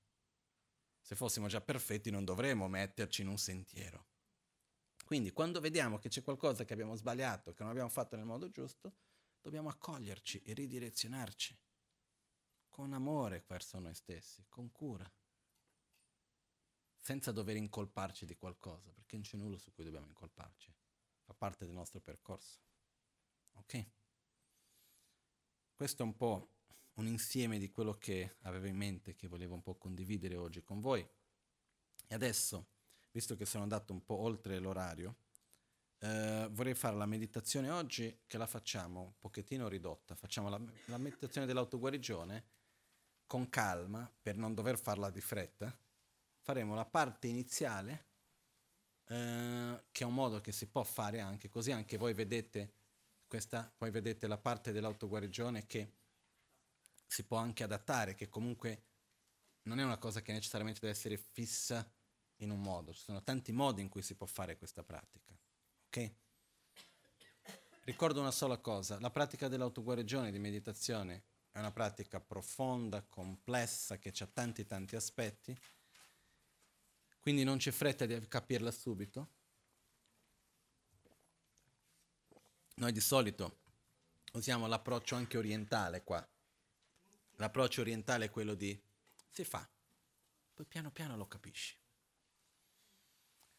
Se fossimo già perfetti non dovremmo metterci in un sentiero. Quindi quando vediamo che c'è qualcosa che abbiamo sbagliato, che non abbiamo fatto nel modo giusto, dobbiamo accoglierci e ridirezionarci con amore verso noi stessi, con cura, senza dover incolparci di qualcosa, perché non c'è nulla su cui dobbiamo incolparci, fa parte del nostro percorso. Ok? Questo è un po' un insieme di quello che avevo in mente, che volevo un po' condividere oggi con voi. E adesso, visto che sono andato un po' oltre l'orario, eh, vorrei fare la meditazione oggi che la facciamo un pochettino ridotta. Facciamo la, la meditazione dell'autoguarigione con calma per non dover farla di fretta. Faremo la parte iniziale eh, che è un modo che si può fare anche così anche voi vedete questa, poi vedete la parte dell'autoguarigione che si può anche adattare, che comunque non è una cosa che necessariamente deve essere fissa in un modo, ci sono tanti modi in cui si può fare questa pratica. Ok? Ricordo una sola cosa, la pratica dell'autoguarigione di meditazione è una pratica profonda, complessa, che ha tanti tanti aspetti, quindi non c'è fretta di capirla subito. Noi di solito usiamo l'approccio anche orientale qua. L'approccio orientale è quello di si fa, poi piano piano lo capisci.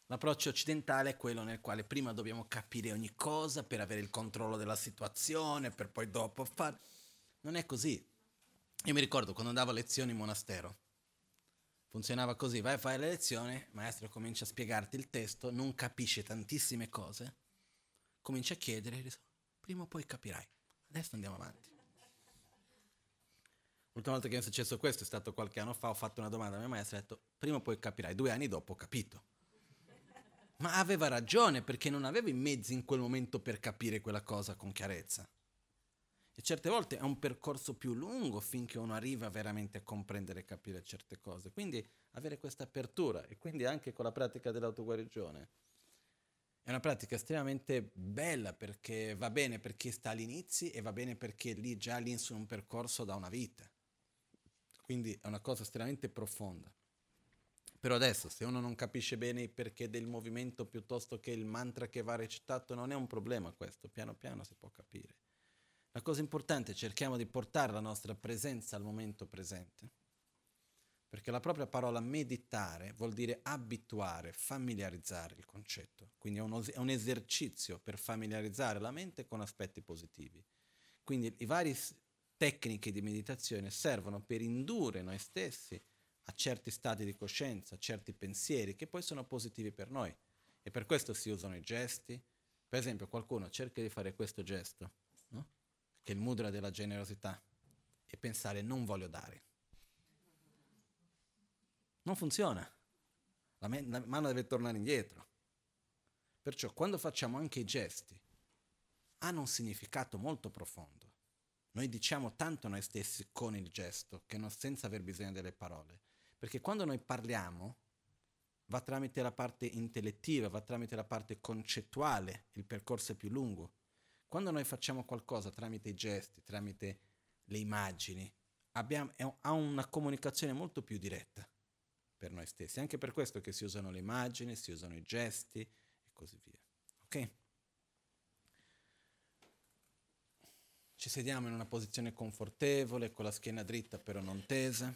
L'approccio occidentale è quello nel quale prima dobbiamo capire ogni cosa per avere il controllo della situazione, per poi dopo fare... Non è così. Io mi ricordo quando andavo a lezioni in monastero. Funzionava così, vai a fare le lezioni, il maestro comincia a spiegarti il testo, non capisce tantissime cose, comincia a chiedere, prima o poi capirai. Adesso andiamo avanti. L'ultima volta che mi è successo questo è stato qualche anno fa, ho fatto una domanda al mio maestro e ha detto, prima o poi capirai. Due anni dopo ho capito. Ma aveva ragione perché non aveva i mezzi in quel momento per capire quella cosa con chiarezza. E certe volte è un percorso più lungo finché uno arriva veramente a comprendere e capire certe cose. Quindi avere questa apertura e quindi anche con la pratica dell'autoguarigione. È una pratica estremamente bella perché va bene per chi sta all'inizio e va bene perché lì già lì su un percorso da una vita. Quindi è una cosa estremamente profonda. Però adesso, se uno non capisce bene il perché del movimento piuttosto che il mantra che va recitato, non è un problema questo, piano piano si può capire. La cosa importante è cerchiamo di portare la nostra presenza al momento presente, perché la propria parola meditare vuol dire abituare, familiarizzare il concetto, quindi è, uno, è un esercizio per familiarizzare la mente con aspetti positivi. Quindi i vari tecniche di meditazione servono per indurre noi stessi a certi stati di coscienza, a certi pensieri che poi sono positivi per noi. E per questo si usano i gesti. Per esempio, qualcuno cerca di fare questo gesto, no? Che è il mudra della generosità, e pensare non voglio dare. Non funziona. la, me- la mano deve tornare indietro. Perciò quando facciamo anche i gesti, hanno un significato molto profondo. Noi diciamo tanto noi stessi con il gesto, che non senza aver bisogno delle parole. Perché quando noi parliamo, va tramite la parte intellettiva, va tramite la parte concettuale, il percorso è più lungo. Quando noi facciamo qualcosa tramite i gesti, tramite le immagini, abbiamo, ha una comunicazione molto più diretta per noi stessi. Anche per questo che si usano le immagini, si usano i gesti e così via. Ok? Ci sediamo in una posizione confortevole, con la schiena dritta però non tesa.